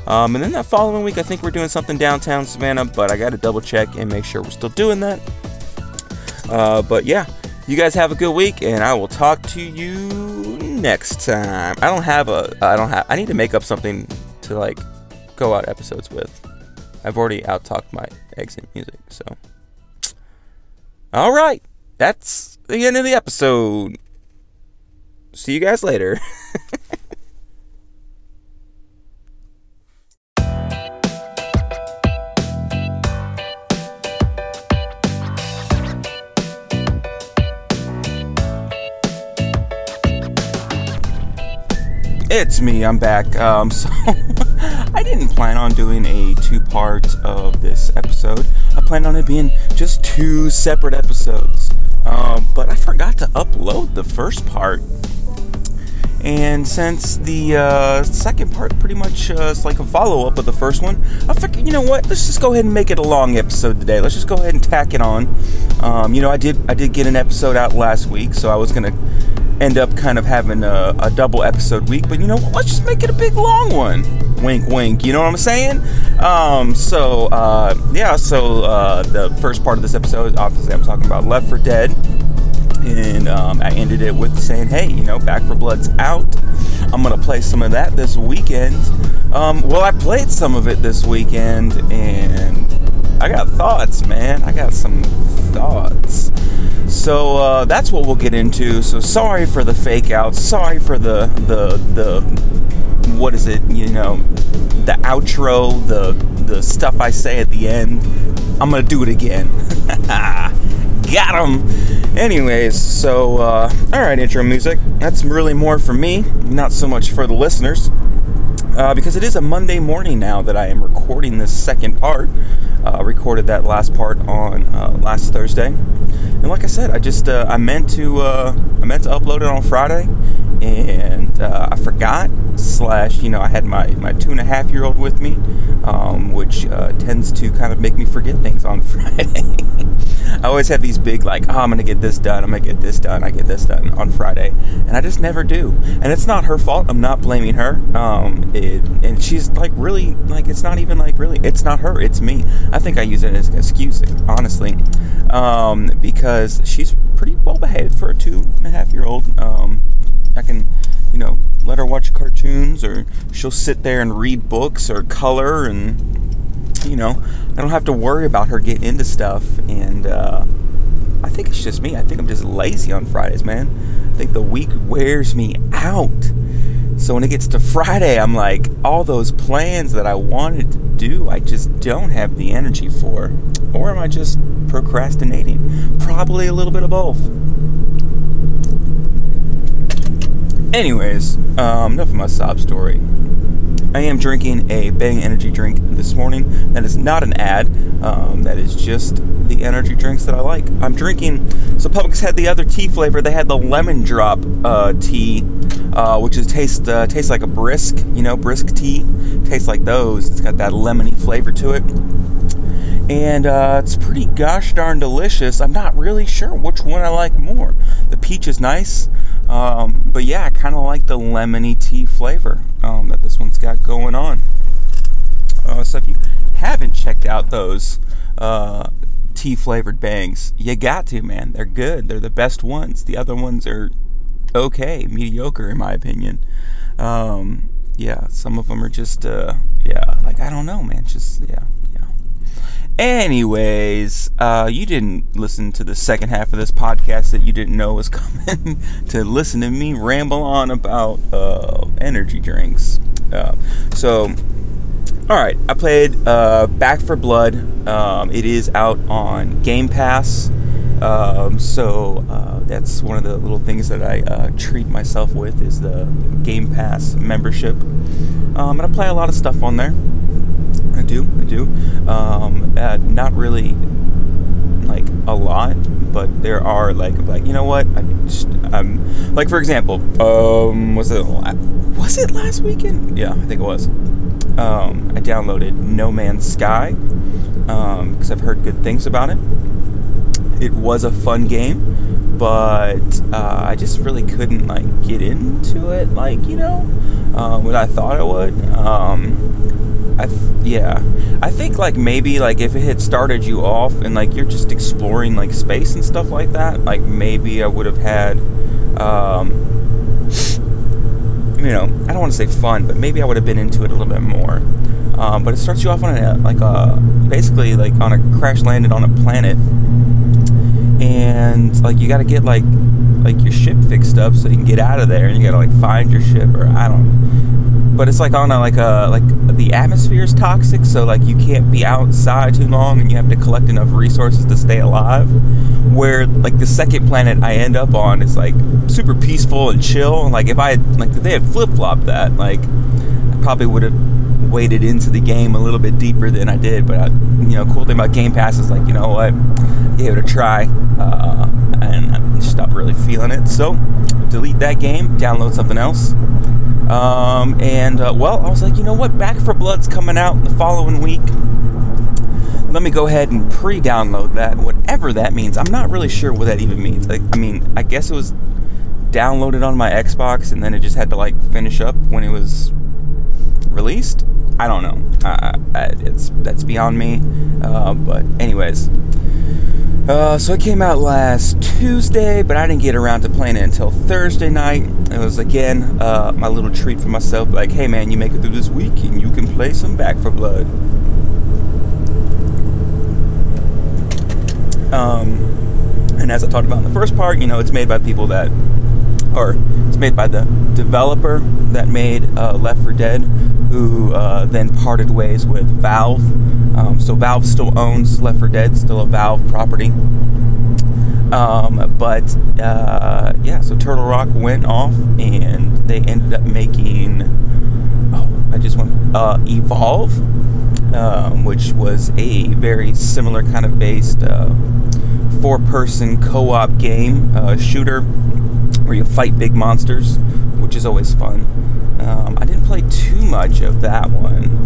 Um, and then that following week, I think we're doing something downtown Savannah, but I got to double check and make sure we're still doing that. Uh, but yeah, you guys have a good week, and I will talk to you next time. I don't have a. I don't have. I need to make up something to like go out episodes with. I've already out talked my exit music, so. All right, that's the end of the episode. See you guys later. It's me, I'm back. Um, so, I didn't plan on doing a two part of this episode. I planned on it being just two separate episodes. Um, but I forgot to upload the first part. And since the uh, second part pretty much uh, is like a follow up of the first one, I figured, you know what? Let's just go ahead and make it a long episode today. Let's just go ahead and tack it on. Um, you know, I did I did get an episode out last week, so I was gonna end up kind of having a, a double episode week. But you know, let's just make it a big long one. Wink, wink. You know what I'm saying? Um, so uh, yeah. So uh, the first part of this episode, obviously, I'm talking about Left 4 Dead, and I ended it with saying, "Hey, you know, Back 4 Blood's out. I'm gonna play some of that this weekend." Um, well, I played some of it this weekend, and I got thoughts, man. I got some thoughts. So uh, that's what we'll get into. So sorry for the fake out. Sorry for the the the what is it? You know, the outro, the the stuff I say at the end. I'm gonna do it again. Got him. Anyways, so uh, all right, intro music. That's really more for me, not so much for the listeners, uh, because it is a Monday morning now that I am recording this second part. Uh, recorded that last part on uh, last Thursday, and like I said, I just uh, I meant to uh, I meant to upload it on Friday, and uh, I forgot. Slash, you know, I had my my two and a half year old with me, um, which uh, tends to kind of make me forget things on Friday. I always have these big like, oh, I'm gonna get this done, I'm gonna get this done, I get this done on Friday, and I just never do. And it's not her fault. I'm not blaming her. Um, it, and she's like really like it's not even like really it's not her, it's me. I think I use it as an excuse, honestly, um, because she's pretty well behaved for a two and a half year old. Um, I can, you know, let her watch cartoons or she'll sit there and read books or color and you know, I don't have to worry about her getting into stuff. And uh, I think it's just me. I think I'm just lazy on Fridays, man. Think the week wears me out. So when it gets to Friday, I'm like, all those plans that I wanted to do, I just don't have the energy for. Or am I just procrastinating? Probably a little bit of both. Anyways, um, enough of my sob story. I am drinking a Bang energy drink this morning. That is not an ad. Um, that is just the energy drinks that I like. I'm drinking. So Publix had the other tea flavor. They had the lemon drop uh, tea, uh, which is taste uh, tastes like a brisk. You know, brisk tea tastes like those. It's got that lemony flavor to it. And uh, it's pretty gosh darn delicious. I'm not really sure which one I like more. The peach is nice. Um, but yeah, I kind of like the lemony tea flavor um, that this one's got going on. Uh, so if you haven't checked out those uh, tea flavored bangs, you got to, man. They're good. They're the best ones. The other ones are okay, mediocre in my opinion. Um, yeah, some of them are just, uh, yeah, like I don't know, man. Just yeah, Anyways, uh, you didn't listen to the second half of this podcast that you didn't know was coming to listen to me ramble on about uh, energy drinks. Uh, so, all right, I played uh, Back 4 Blood. Um, it is out on Game Pass. Um, so uh, that's one of the little things that I uh, treat myself with is the Game Pass membership. Um, and I play a lot of stuff on there. I do, I do. Um, uh, not really like a lot, but there are like like you know what? I just, um, like for example, um, was it was it last weekend? Yeah, I think it was. Um, I downloaded No Man's Sky because um, I've heard good things about it. It was a fun game, but uh, I just really couldn't like get into it like you know uh, what I thought I would. Um, I th- yeah, I think like maybe like if it had started you off and like you're just exploring like space and stuff like that, like maybe I would have had, um, you know, I don't want to say fun, but maybe I would have been into it a little bit more. Um, but it starts you off on a like a basically like on a crash landed on a planet, and like you got to get like like your ship fixed up so you can get out of there, and you got to like find your ship or I don't but it's like on a like a like the atmosphere is toxic, so like you can't be outside too long, and you have to collect enough resources to stay alive. Where like the second planet I end up on is like super peaceful and chill. Like if I had like if they had flip flopped that, like I probably would have waded into the game a little bit deeper than I did. But I, you know, cool thing about Game Pass is like you know what, gave it a try, uh, and I just not really feeling it. So delete that game, download something else. Um, and uh, well, I was like, you know what? Back 4 Blood's coming out the following week. Let me go ahead and pre-download that, whatever that means. I'm not really sure what that even means. Like, I mean, I guess it was downloaded on my Xbox and then it just had to like finish up when it was released. I don't know. Uh, it's that's beyond me. Uh, but anyways, uh, so it came out last Tuesday, but I didn't get around to playing it until Thursday night. It was again uh, my little treat for myself. Like, hey man, you make it through this week and you can play some Back 4 Blood. Um, and as I talked about in the first part, you know, it's made by people that, or it's made by the developer that made uh, Left 4 Dead, who uh, then parted ways with Valve. Um, so Valve still owns Left 4 Dead, still a Valve property. Um, but uh, yeah, so Turtle Rock went off, and they ended up making. Oh, I just went uh, Evolve, um, which was a very similar kind of based uh, four person co op game, uh, shooter, where you fight big monsters, which is always fun. Um, I didn't play too much of that one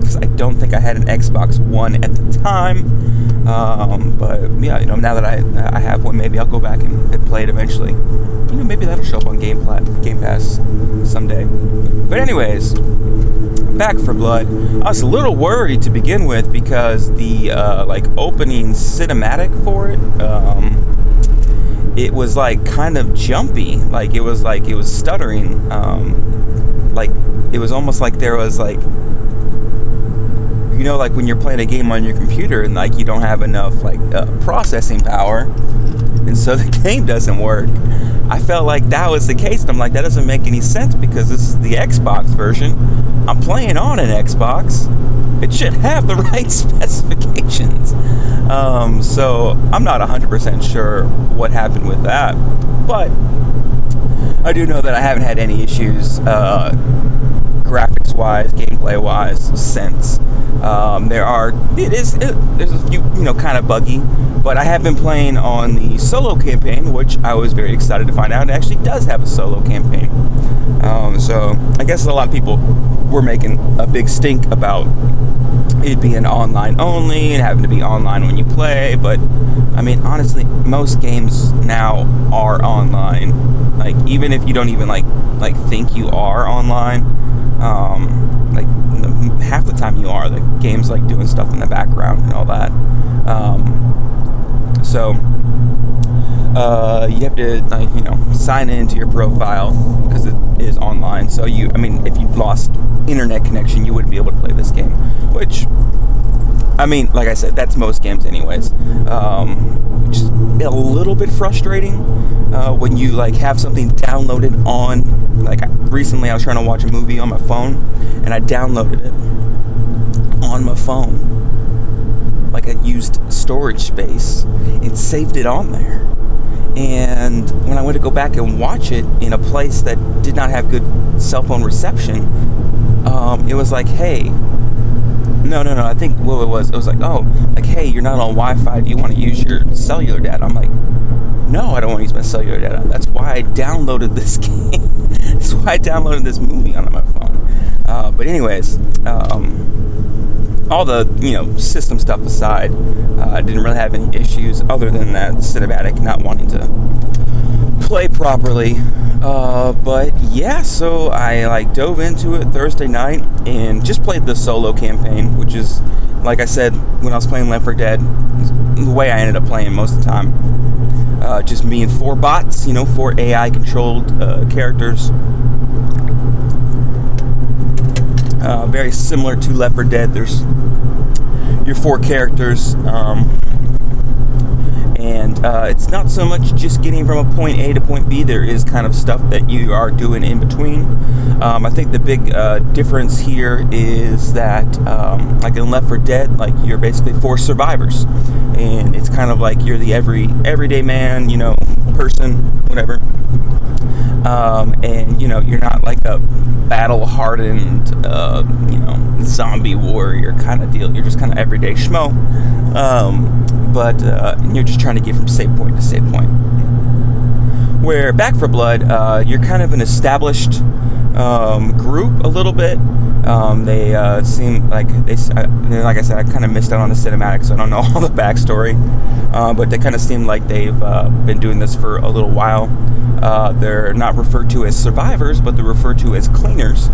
because um, I don't think I had an Xbox One at the time. Um, but yeah, you know, now that I I have one, maybe I'll go back and, and play it eventually. You know, maybe that'll show up on Game, Game Pass someday. But anyways, Back 4 Blood. I was a little worried to begin with because the uh, like opening cinematic for it. Um, it was like kind of jumpy. Like it was like it was stuttering. Um, like it was almost like there was like you know like when you're playing a game on your computer and like you don't have enough like uh, processing power and so the game doesn't work. I felt like that was the case. And i'm like that doesn't make any sense because this is the xbox version. I'm playing on an xbox it should have the right specifications. Um, so I'm not 100% sure what happened with that, but I do know that I haven't had any issues uh, graphics wise, gameplay wise since. Um, there are it is it, there's a few you know kind of buggy, but I have been playing on the solo campaign, which I was very excited to find out it actually does have a solo campaign. Um, so I guess a lot of people were making a big stink about it being online only and having to be online when you play. But I mean, honestly, most games now are online. Like even if you don't even like like think you are online, um, like half the time you are. The game's like doing stuff in the background and all that. Um, so uh, you have to like you know sign into your profile because it is online. So you, I mean, if you lost internet connection, you wouldn't be able to play this game. Which, I mean, like I said, that's most games, anyways. Um, which is a little bit frustrating uh, when you like have something downloaded on. Like recently, I was trying to watch a movie on my phone, and I downloaded it on my phone. Like I used storage space and saved it on there and when I went to go back and watch it in a place that did not have good cell phone reception, um, it was like, hey, no, no, no. I think what it was, it was like, oh, like, hey, you're not on Wi-Fi. Do you want to use your cellular data? I'm like, no, I don't want to use my cellular data. That's why I downloaded this game. That's why I downloaded this movie on my phone. Uh, but anyways, um, all the you know system stuff aside, I uh, didn't really have any issues other than that cinematic not wanting to play properly. Uh, but yeah, so I like dove into it Thursday night and just played the solo campaign, which is like I said when I was playing Left 4 Dead, the way I ended up playing most of the time. Uh, just me and four bots, you know, four AI controlled uh, characters. Uh, very similar to Left 4 Dead. There's your four characters. Um, and uh, it's not so much just getting from a point A to point B. There is kind of stuff that you are doing in between. Um, I think the big uh, difference here is that, um, like in Left 4 Dead, like you're basically four survivors, and kind of like you're the every everyday man, you know, person, whatever. Um, and you know you're not like a battle hardened uh, you know zombie warrior kind of deal. You're just kind of everyday schmo. Um, but uh, you're just trying to get from save point to save point. Where Back 4 Blood uh, you're kind of an established um, group a little bit um, they uh, seem like they, like I said, I kind of missed out on the cinematic, so I don't know all the backstory. Uh, but they kind of seem like they've uh, been doing this for a little while. Uh, they're not referred to as survivors, but they're referred to as cleaners,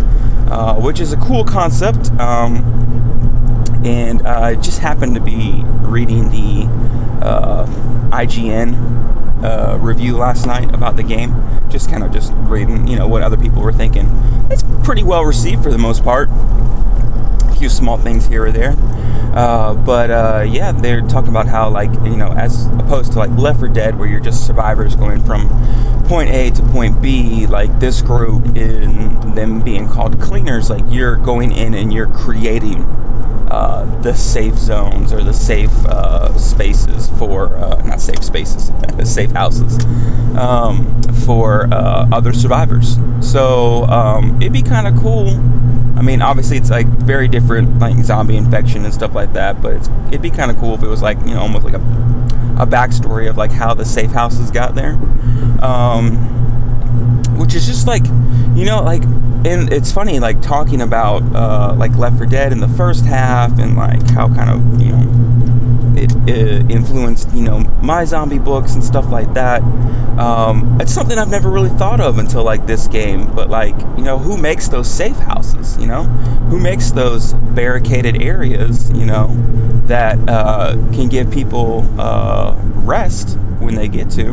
uh, which is a cool concept. Um, and I just happened to be reading the uh, IGN uh, review last night about the game. Just kind of just reading, you know, what other people were thinking. It's pretty well received for the most part. A few small things here or there. Uh, but uh, yeah, they're talking about how like you know, as opposed to like Left 4 Dead, where you're just survivors going from point A to point B, like this group in them being called cleaners, like you're going in and you're creating uh, the safe zones or the safe uh, spaces for uh, not safe spaces, safe houses um, for uh, other survivors. So um, it'd be kind of cool I mean, obviously it's like very different, like zombie infection and stuff like that. But it'd be kind of cool if it was like you know almost like a a backstory of like how the safe houses got there, um, which is just like you know like and it's funny like talking about uh, like Left 4 Dead in the first half and like how kind of you know it, it influenced you know my zombie books and stuff like that. Um, it's something I've never really thought of until like this game. But like you know who makes those safe houses? You know who makes those barricaded areas? You know that uh, can give people uh, rest when they get to.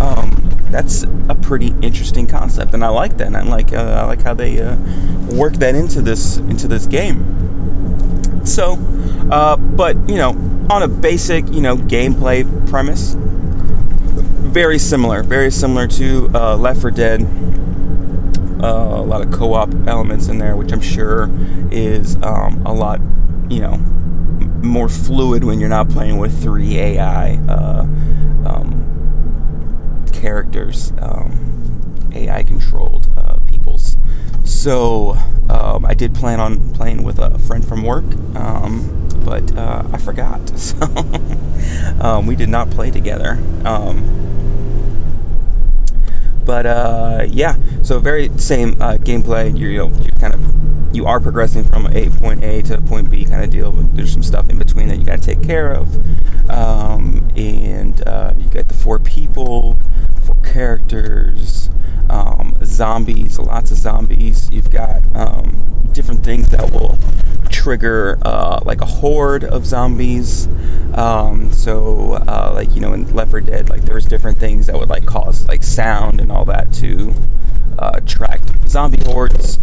Um, that's a pretty interesting concept, and I like that. And I like uh, I like how they uh, work that into this into this game. So, uh, but you know, on a basic you know gameplay premise, very similar, very similar to uh, Left 4 Dead. Uh, a lot of co-op elements in there, which I'm sure is um, a lot, you know, more fluid when you're not playing with three AI. Characters, um, AI controlled uh, peoples. So um, I did plan on playing with a friend from work, um, but uh, I forgot. So um, we did not play together. Um, but uh, yeah, so very same uh, gameplay. You're, you know, you're kind of you are progressing from a point A to point B kind of deal. But there's some stuff in between that you got to take care of, um, and uh, you get the four people characters, um, zombies, lots of zombies. You've got um, different things that will trigger uh, like a horde of zombies. Um, so, uh, like you know, in Left 4 Dead, like there's different things that would like cause like sound and all that to uh, attract zombie hordes.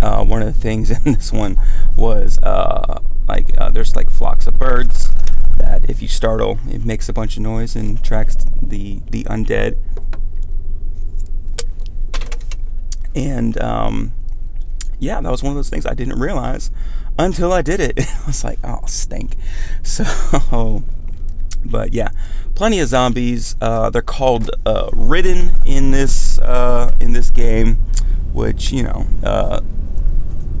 Uh, one of the things in this one was uh, like uh, there's like flocks of birds that if you startle, it makes a bunch of noise and attracts the the undead. And um, yeah, that was one of those things I didn't realize until I did it. I was like, oh, stink. So, but yeah, plenty of zombies. Uh, they're called uh, ridden in this uh, in this game, which you know uh,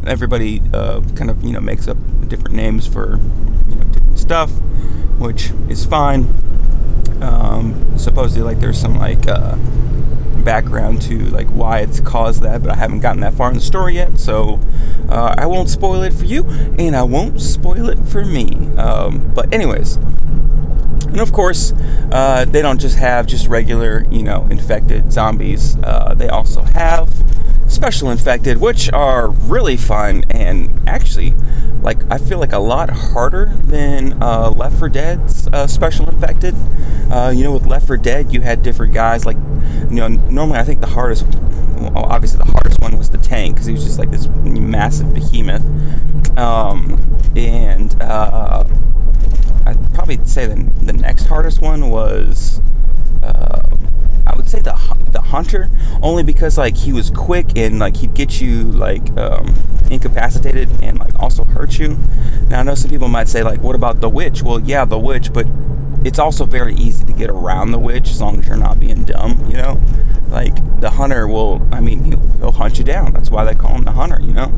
everybody uh, kind of you know makes up different names for you know different stuff, which is fine. Um, supposedly, like there's some like uh, background to like why it's caused that, but I haven't gotten that far in the story yet, so uh, I won't spoil it for you, and I won't spoil it for me. Um, but anyways, and of course, uh, they don't just have just regular, you know, infected zombies. Uh, they also have special infected, which are really fun and actually, like, I feel like a lot harder than uh, Left 4 Dead's uh, special infected. Uh, you know, with Left 4 Dead, you had different guys. Like, you know, normally I think the hardest, well, obviously the hardest one was the tank because he was just like this massive behemoth. Um, and uh, I'd probably say the, the next hardest one was. Uh, I would say the the hunter only because like he was quick and like he'd get you like um, incapacitated and like also hurt you. Now I know some people might say like, what about the witch? Well, yeah, the witch, but it's also very easy to get around the witch as long as you're not being dumb. You know, like the hunter will. I mean, he'll, he'll hunt you down. That's why they call him the hunter. You know.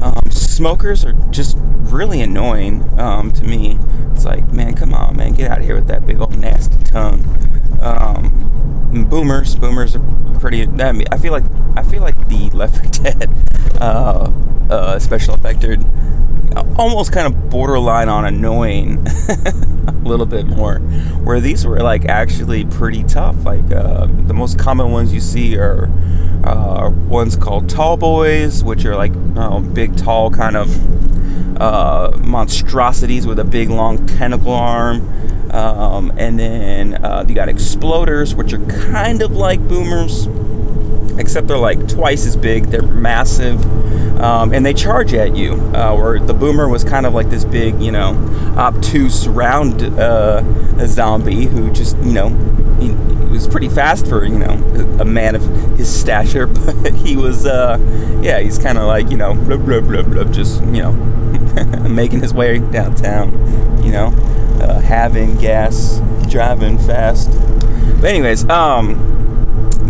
Um, smokers are just really annoying um, to me. It's like, man, come on, man, get out of here with that big old nasty tongue. Um, boomers, boomers are pretty. I, I feel like I feel like the Left 4 Dead uh, uh, special effected almost kind of borderline on annoying a little bit more where these were like actually pretty tough like uh, the most common ones you see are uh, ones called tall boys which are like uh, big tall kind of uh, monstrosities with a big long tentacle arm. Um, and then uh, you got exploders, which are kind of like boomers, except they're like twice as big. They're massive, um, and they charge at you. Uh, where the boomer was kind of like this big, you know, obtuse round uh, zombie who just, you know, he, he, was pretty fast for you know a man of his stature, but he was, uh, yeah, he's kind of like you know, blah, blah, blah, blah, just you know, making his way downtown, you know uh, having gas, driving fast. But anyways, um,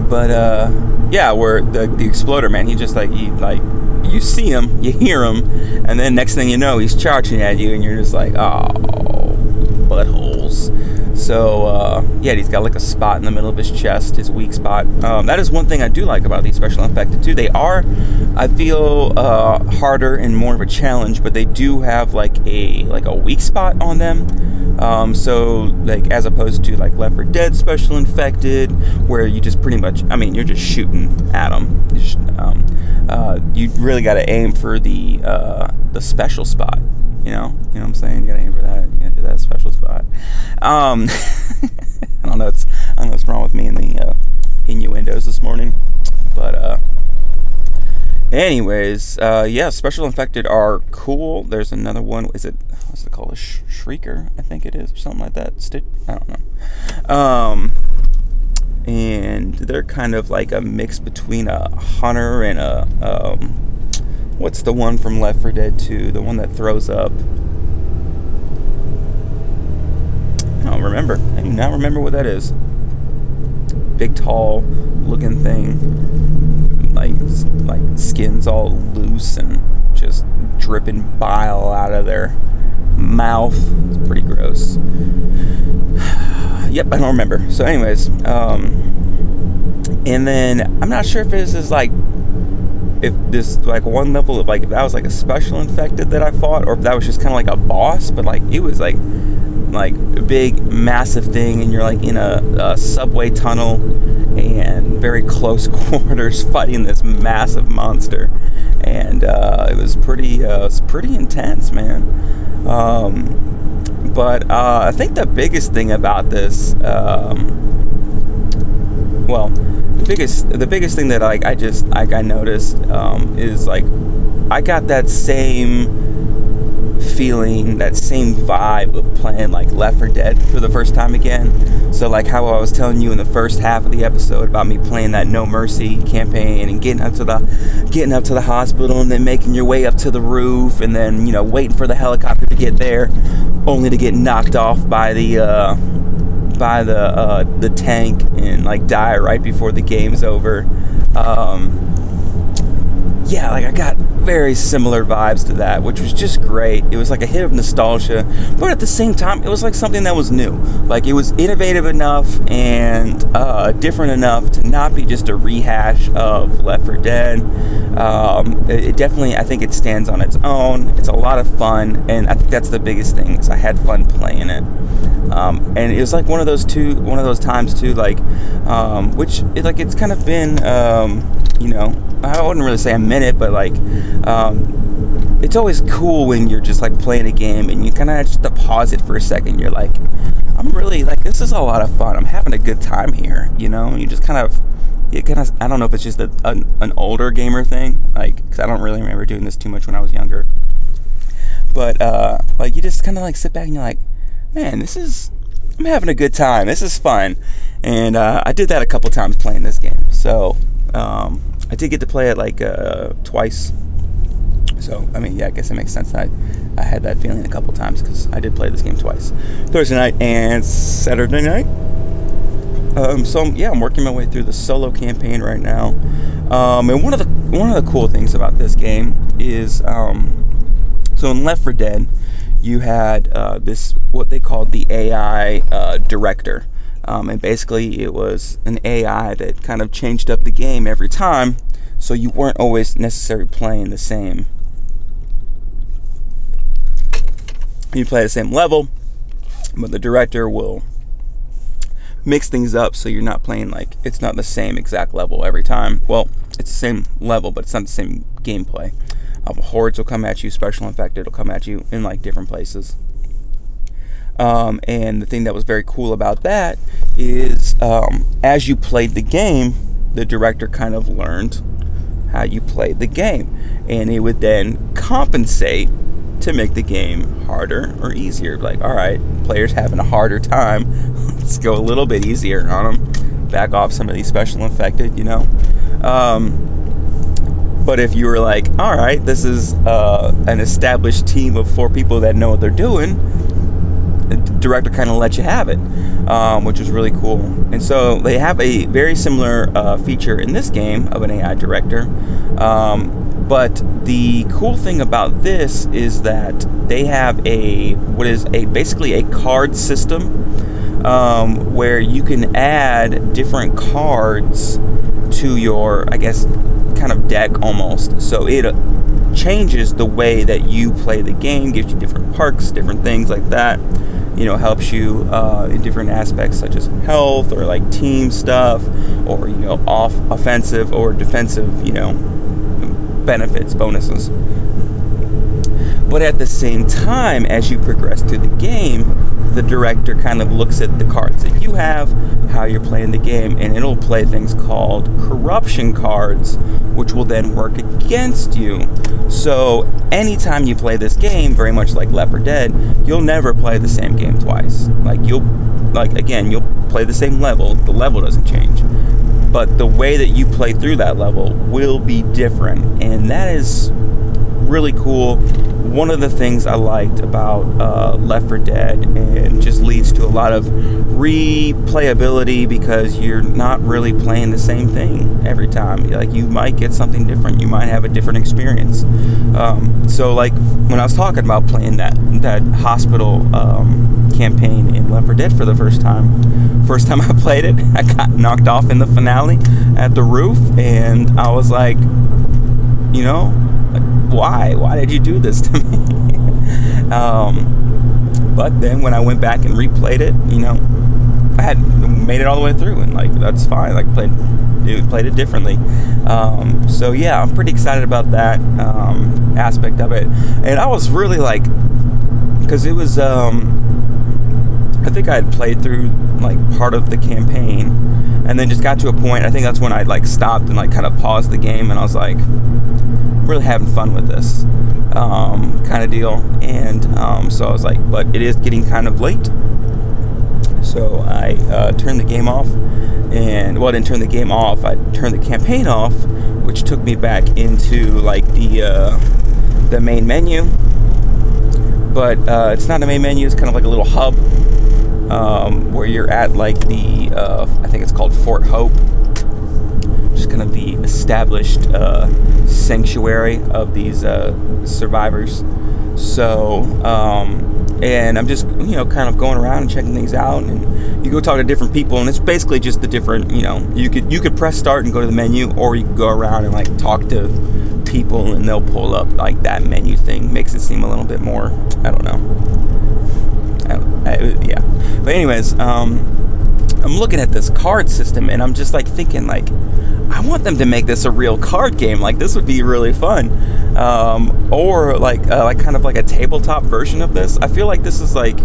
but uh, yeah, where the the exploder man, he just like he like you see him, you hear him, and then next thing you know, he's charging at you, and you're just like, oh, buttholes. So uh, yeah, he's got like a spot in the middle of his chest, his weak spot. Um, that is one thing I do like about these special infected too. They are, I feel, uh, harder and more of a challenge, but they do have like a like a weak spot on them. Um, so like as opposed to like Left 4 Dead special infected, where you just pretty much, I mean, you're just shooting at them. Just, um, uh, you really got to aim for the uh, the special spot. You know, you know what I'm saying? You gotta aim for that. You gotta do that special spot. Um, I don't know. It's I don't know what's wrong with me in the uh, innuendos this morning, but uh, anyways, uh, yeah, special infected are cool. There's another one. Is it what's it called? A sh- shrieker, I think it is, or something like that. Stitch. I don't know. Um, and they're kind of like a mix between a hunter and a um, What's the one from Left 4 Dead 2? The one that throws up. I don't remember. I do not remember what that is. Big, tall looking thing. Like, like skin's all loose and just dripping bile out of their mouth. It's pretty gross. yep, I don't remember. So, anyways, um, and then I'm not sure if this is like if this like one level of like if that was like a special infected that I fought, or if that was just kind of like a boss, but like it was like like a big massive thing, and you're like in a, a subway tunnel and very close quarters fighting this massive monster, and uh, it was pretty uh, it was pretty intense, man. Um, but uh, I think the biggest thing about this, um, well the biggest the biggest thing that like I just like I noticed um, is like I got that same feeling, that same vibe of playing like Left 4 Dead for the first time again. So like how I was telling you in the first half of the episode about me playing that No Mercy campaign and getting up to the getting up to the hospital and then making your way up to the roof and then you know waiting for the helicopter to get there, only to get knocked off by the. Uh, by the uh, the tank and like die right before the game's over. Um, yeah, like I got very similar vibes to that, which was just great. It was like a hit of nostalgia, but at the same time, it was like something that was new. Like it was innovative enough and uh, different enough to not be just a rehash of Left 4 Dead. Um, it, it, definitely, I think it stands on its own. It's a lot of fun, and I think that's the biggest thing. Is I had fun playing it. Um, and it was like one of those two, one of those times too, like, um, which it, like it's kind of been, um, you know, I wouldn't really say a minute, but like, um, it's always cool when you're just like playing a game and you kind of just pause it for a second. You're like, I'm really like, this is a lot of fun. I'm having a good time here, you know. You just kind of, you kind of, I don't know if it's just a, an, an older gamer thing, like, because I don't really remember doing this too much when I was younger. But uh, like, you just kind of like sit back and you're like man, this is, I'm having a good time. This is fun. And uh, I did that a couple times playing this game. So um, I did get to play it like uh, twice. So, I mean, yeah, I guess it makes sense. I, I had that feeling a couple times because I did play this game twice Thursday night and Saturday night. Um, so yeah, I'm working my way through the solo campaign right now. Um, and one of the one of the cool things about this game is um, so in Left 4 Dead, you had uh, this what they called the AI uh, director. Um, and basically, it was an AI that kind of changed up the game every time, so you weren't always necessarily playing the same. You play the same level, but the director will mix things up so you're not playing like it's not the same exact level every time. Well, it's the same level, but it's not the same gameplay. Um, hordes will come at you, special infected will come at you in like different places. Um, and the thing that was very cool about that is um, as you played the game, the director kind of learned how you played the game. And it would then compensate to make the game harder or easier. Like, all right, players having a harder time, let's go a little bit easier on them. Back off some of these special infected, you know. Um, but if you were like, all right, this is uh, an established team of four people that know what they're doing, the director kind of let you have it, um, which was really cool. And so they have a very similar uh, feature in this game of an AI director. Um, but the cool thing about this is that they have a what is a basically a card system um, where you can add different cards to your, I guess, kind of deck almost. So it changes the way that you play the game, gives you different perks, different things like that. You know, helps you uh, in different aspects such as health or like team stuff, or you know, off offensive or defensive. You know, benefits, bonuses. But at the same time, as you progress through the game, the director kind of looks at the cards that you have, how you're playing the game, and it'll play things called corruption cards, which will then work against you. So, anytime you play this game, very much like Left 4 Dead, you'll never play the same game twice. Like, you'll, like, again, you'll play the same level, the level doesn't change but the way that you play through that level will be different, and that is really cool. One of the things I liked about uh, Left 4 Dead and just leads to a lot of replayability because you're not really playing the same thing every time. Like you might get something different, you might have a different experience. Um, so, like when I was talking about playing that that hospital um, campaign in Left 4 Dead for the first time, first time I played it, I got knocked off in the finale at the roof, and I was like, you know, why? Why did you do this to me? um, but then when I went back and replayed it, you know, I had made it all the way through, and like that's fine. Like played it, played it differently. Um, so yeah, I'm pretty excited about that um, aspect of it. And I was really like, because it was, um, I think I had played through like part of the campaign, and then just got to a point. I think that's when I like stopped and like kind of paused the game, and I was like, really having fun with this um, kind of deal. And um, so I was like, but it is getting kind of late. So I uh, turned the game off, and well, I didn't turn the game off. I turned the campaign off, which took me back into like the uh, the main menu. But uh, it's not a main menu; it's kind of like a little hub um, where you're at, like the uh, I think it's called Fort Hope kind of the established uh, sanctuary of these uh, survivors. So, um, and I'm just you know kind of going around and checking things out, and you go talk to different people, and it's basically just the different you know you could you could press start and go to the menu, or you could go around and like talk to people, and they'll pull up like that menu thing. Makes it seem a little bit more I don't know. I, I, yeah, but anyways, um, I'm looking at this card system, and I'm just like thinking like I want them to make this a real card game. Like this would be really fun, um, or like uh, like kind of like a tabletop version of this. I feel like this is like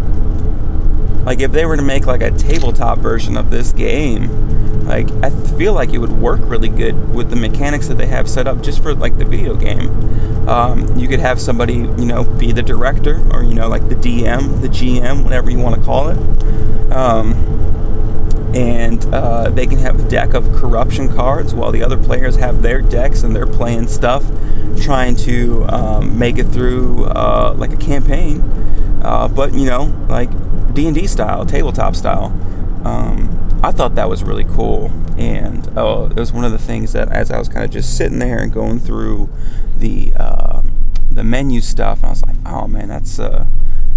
like if they were to make like a tabletop version of this game, like I feel like it would work really good with the mechanics that they have set up just for like the video game. Um, you could have somebody you know be the director or you know like the DM, the GM, whatever you want to call it. Um, and uh, they can have a deck of corruption cards while the other players have their decks and they're playing stuff trying to um, make it through uh, like a campaign. Uh, but you know like d&d style tabletop style um, i thought that was really cool. And oh, it was one of the things that as i was kind of just sitting there and going through the uh, the menu stuff and i was like oh man that's uh,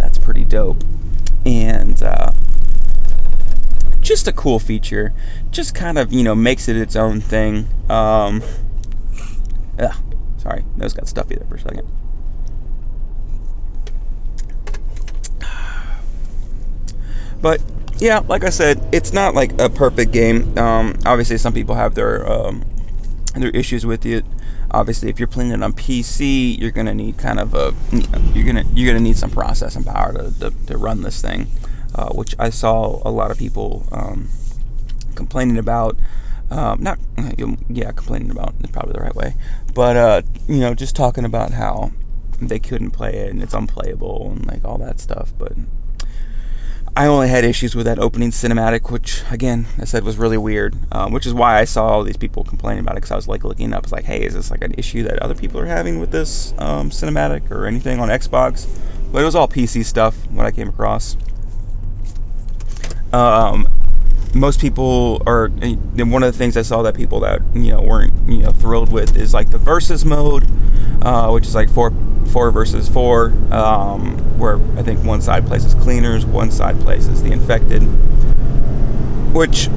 that's pretty dope. And uh, just a cool feature. Just kind of, you know, makes it its own thing. Um, ugh, sorry, nose got stuffy there for a second. But yeah, like I said, it's not like a perfect game. Um, obviously, some people have their um, their issues with it. Obviously, if you're playing it on PC, you're gonna need kind of a you're gonna you're gonna need some processing power to, to, to run this thing uh, which I saw a lot of people um, complaining about. Um, not, yeah, complaining about is probably the right way, but uh, you know, just talking about how they couldn't play it and it's unplayable and like all that stuff. But I only had issues with that opening cinematic, which again I said was really weird, um, which is why I saw all these people complaining about it because I was like looking up, it's like, hey, is this like an issue that other people are having with this um, cinematic or anything on Xbox? But it was all PC stuff what I came across. Um, most people are and one of the things I saw that people that you know weren't you know thrilled with is like the versus mode, uh, which is like four four versus four, um, where I think one side places cleaners, one side places the infected, which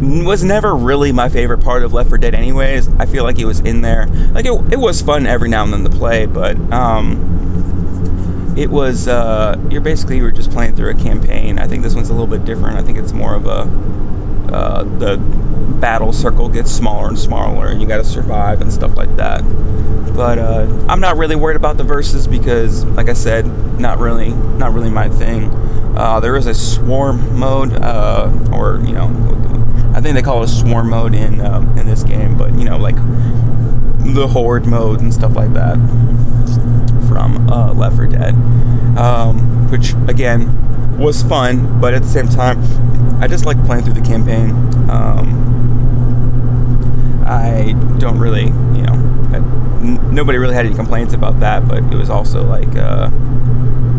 was never really my favorite part of Left 4 Dead anyways. I feel like it was in there. Like it, it was fun every now and then to play, but um, it was uh, you're basically you were just playing through a campaign. I think this one's a little bit different. I think it's more of a uh, the battle circle gets smaller and smaller, and you got to survive and stuff like that. But uh, I'm not really worried about the verses because, like I said, not really, not really my thing. Uh, there is a swarm mode, uh, or you know, I think they call it a swarm mode in um, in this game, but you know, like the horde mode and stuff like that from uh, Left 4 Dead, um, which again was fun, but at the same time, I just like playing through the campaign. Um, I don't really, you know, n- nobody really had any complaints about that, but it was also like. Uh,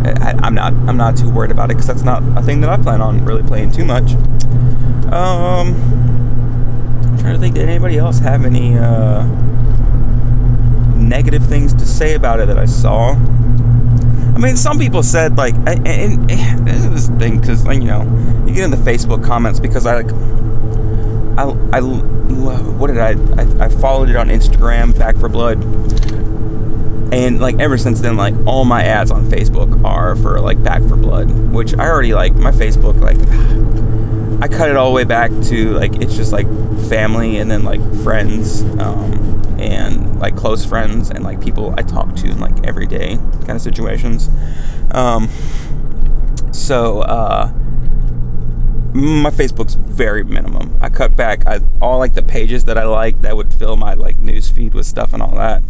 I, am not I'm not too worried about it because that's not a thing that I plan on really playing too much. Um, I'm trying to think. Did anybody else have any uh, negative things to say about it that I saw? I mean, some people said like, and, and, and this is this thing because like you know, you get in the Facebook comments because I like, I I what did I I, I followed it on Instagram, Back 4 Blood, and like ever since then like all my ads on facebook are for like Back 4 Blood which i already like my facebook like I cut it all the way back to like it's just like family and then like friends um, and like close friends and like people I talk to in like everyday kind of situations. Um, so uh, my Facebook's very minimum. I cut back I, all like the pages that I like that would fill my like news feed with stuff and all that.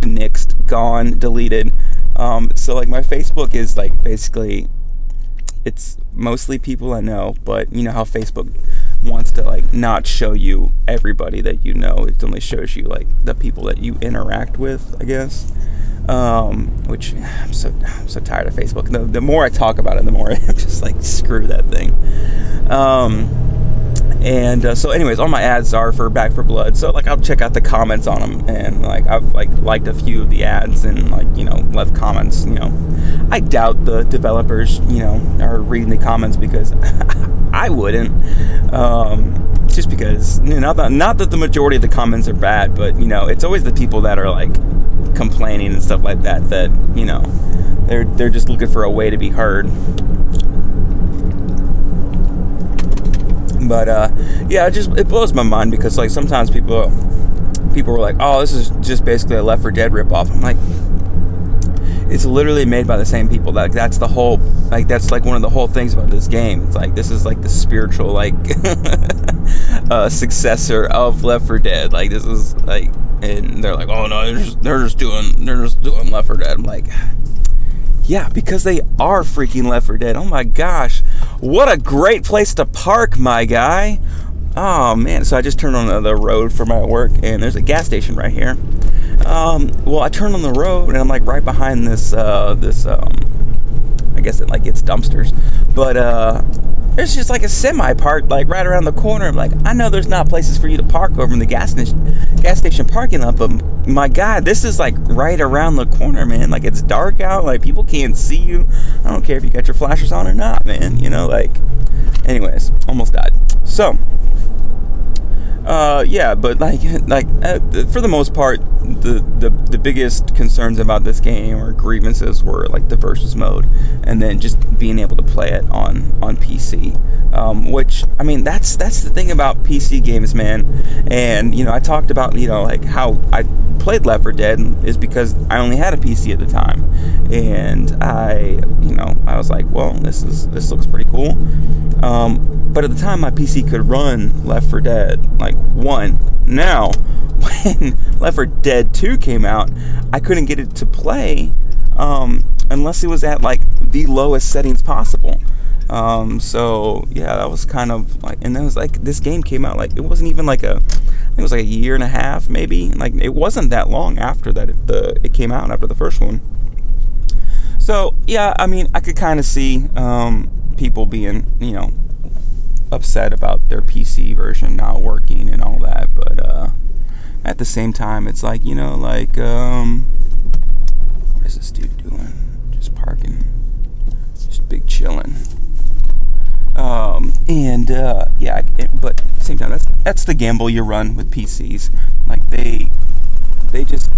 Nixed, gone, deleted. Um, so like my Facebook is like basically it's mostly people I know, but you know how Facebook wants to like not show you everybody that you know. It only shows you like the people that you interact with, I guess. Um, which I'm so I'm so tired of Facebook. The, the more I talk about it, the more I'm just like screw that thing. Um, and uh, so anyways all my ads are for Back 4 Blood. So like i'll check out the comments on them and like i've like liked a few of the ads and like you know left comments you know. I doubt the developers you know are reading the comments because i wouldn't um, just because you know, not that, not that the majority of the comments are bad but you know it's always the people that are like complaining and stuff like that that you know they're they're just looking for a way to be heard But uh, yeah, it just it blows my mind because like sometimes people people were like, "Oh, this is just basically a Left 4 Dead ripoff." I'm like, it's literally made by the same people. That that's the whole like that's like one of the whole things about this game. It's like this is like the spiritual like uh, successor of Left 4 Dead. Like this is like, and they're like, "Oh no, they're just they're just doing they're just doing Left 4 Dead." I'm like. Yeah, because they are freaking Left 4 Dead. Oh my gosh. What a great place to park, my guy. Oh man, so I just turned on the road for my work and there's a gas station right here. Um, well, I turned on the road and I'm like right behind this, uh, this, um, I guess it like gets dumpsters, but, uh, there's just like a semi parked like right around the corner. I'm like, I know there's not places for you to park over in the gas station, gas station parking lot, but my God, this is like right around the corner, man. Like it's dark out, like people can't see you. I don't care if you got your flashers on or not, man. You know, like, anyways, almost died. So, uh, yeah, but like, like uh, for the most part, the, the the biggest concerns about this game or grievances were like the versus mode, and then just being able to play it on on PC. Um, which I mean, that's that's the thing about PC games, man. And you know, I talked about you know like how I played Left 4 Dead is because I only had a PC at the time, and I you know I was like, well, this is this looks pretty cool. Um, but at the time, my PC could run Left 4 Dead like one. Now, when Left 4 Dead 2 came out, I couldn't get it to play um, unless it was at like the lowest settings possible. Um, so yeah, that was kind of like, and then it was like this game came out like it wasn't even like a, I think it was like a year and a half maybe. Like it wasn't that long after that it, the it came out after the first one. So yeah, I mean I could kind of see um, people being, you know, upset about their PC version not working and all that, but uh, at the same time, it's like you know, like um, what is this dude doing? Just parking, just big chilling. Um, and uh, yeah, but same time, that's that's the gamble you run with PCs. Like they they just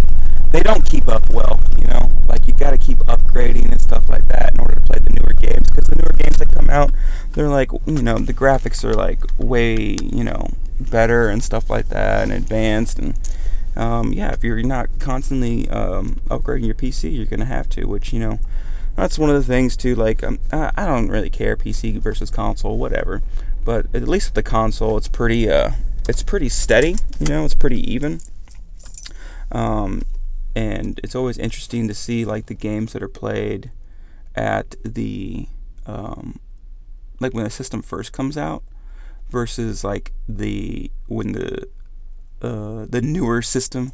they don't keep up well, you know. Like you got to keep upgrading and stuff like that in order to play the newer games because the newer games that come out, they're like you know the graphics are like way you know better and stuff like that and advanced and um, yeah, if you're not constantly um, upgrading your PC, you're gonna have to, which you know that's one of the things too. Like um, I, I don't really care PC versus console, whatever. But at least with the console, it's pretty uh, it's pretty steady. You know, it's pretty even. Um, and it's always interesting to see like the games that are played at the um, like when the system first comes out versus like the when the uh, the newer system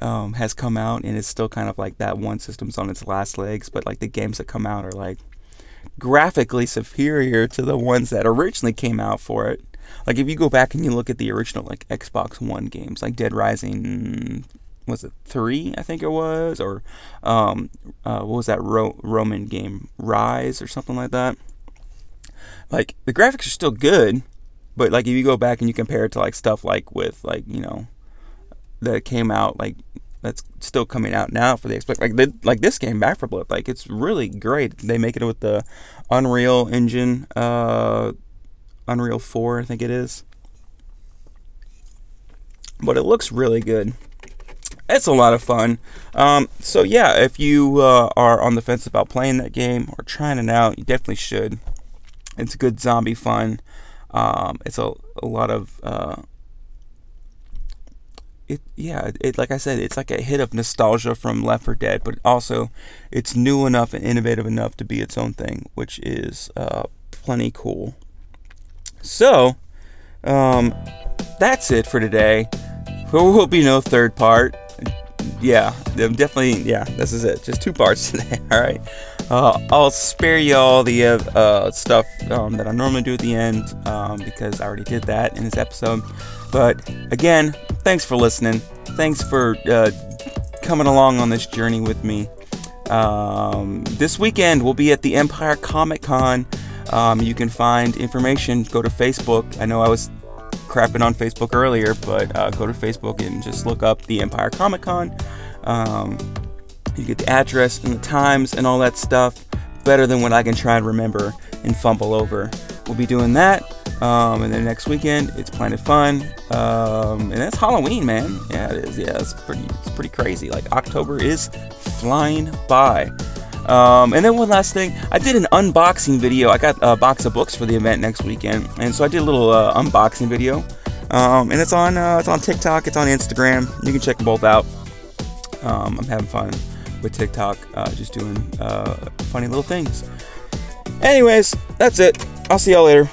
um, has come out and it's still kind of like that one system's on its last legs, but like the games that come out are like graphically superior to the ones that originally came out for it. Like if you go back and you look at the original like Xbox One games, like Dead Rising, was it three? I think it was, or um, uh, what was that Ro- Roman game, Ryse or something like that. Like the graphics are still good, but like if you go back and you compare it to like stuff like with like you know that came out like that's still coming out now for the Xbox. Like like this game, Back 4 Blood, like it's really great. They make it with the Unreal Engine, uh, Unreal Four, I think it is. But it looks really good. It's a lot of fun. Um, so yeah, if you uh, are on the fence about playing that game or trying it out, you definitely should. It's good zombie fun. Um, it's a, a lot of uh, it yeah it like I said it's like a hit of nostalgia from Left 4 Dead, but also it's new enough and innovative enough to be its own thing, which is uh, plenty cool. So um, that's it for today. There will be no third part. Yeah, definitely. Yeah, this is it. Just two parts today. All right. Uh, I'll spare you all the uh, uh, stuff um, that I normally do at the end um, because I already did that in this episode. But again, thanks for listening. Thanks for uh, coming along on this journey with me. Um, this weekend we'll be at the Empire Comic Con. Um, you can find information. Go to Facebook. I know I was crapping on Facebook earlier, but uh, go to Facebook and just look up the Empire Comic Con. Um, you get the address and the times and all that stuff better than what I can try and remember and fumble over. We'll be doing that. Um, and then next weekend, it's Planet Fun, um, and that's Halloween, man. Yeah, it is. Yeah, it's pretty, it's pretty crazy. Like October is flying by. Um, and then one last thing, I did an unboxing video. I got a box of books for the event next weekend, and so I did a little uh, unboxing video. Um, and it's on uh, it's on TikTok, it's on Instagram. You can check them both out. Um, I'm having fun with TikTok, uh, just doing uh, funny little things. Anyways, that's it. I'll see y'all later.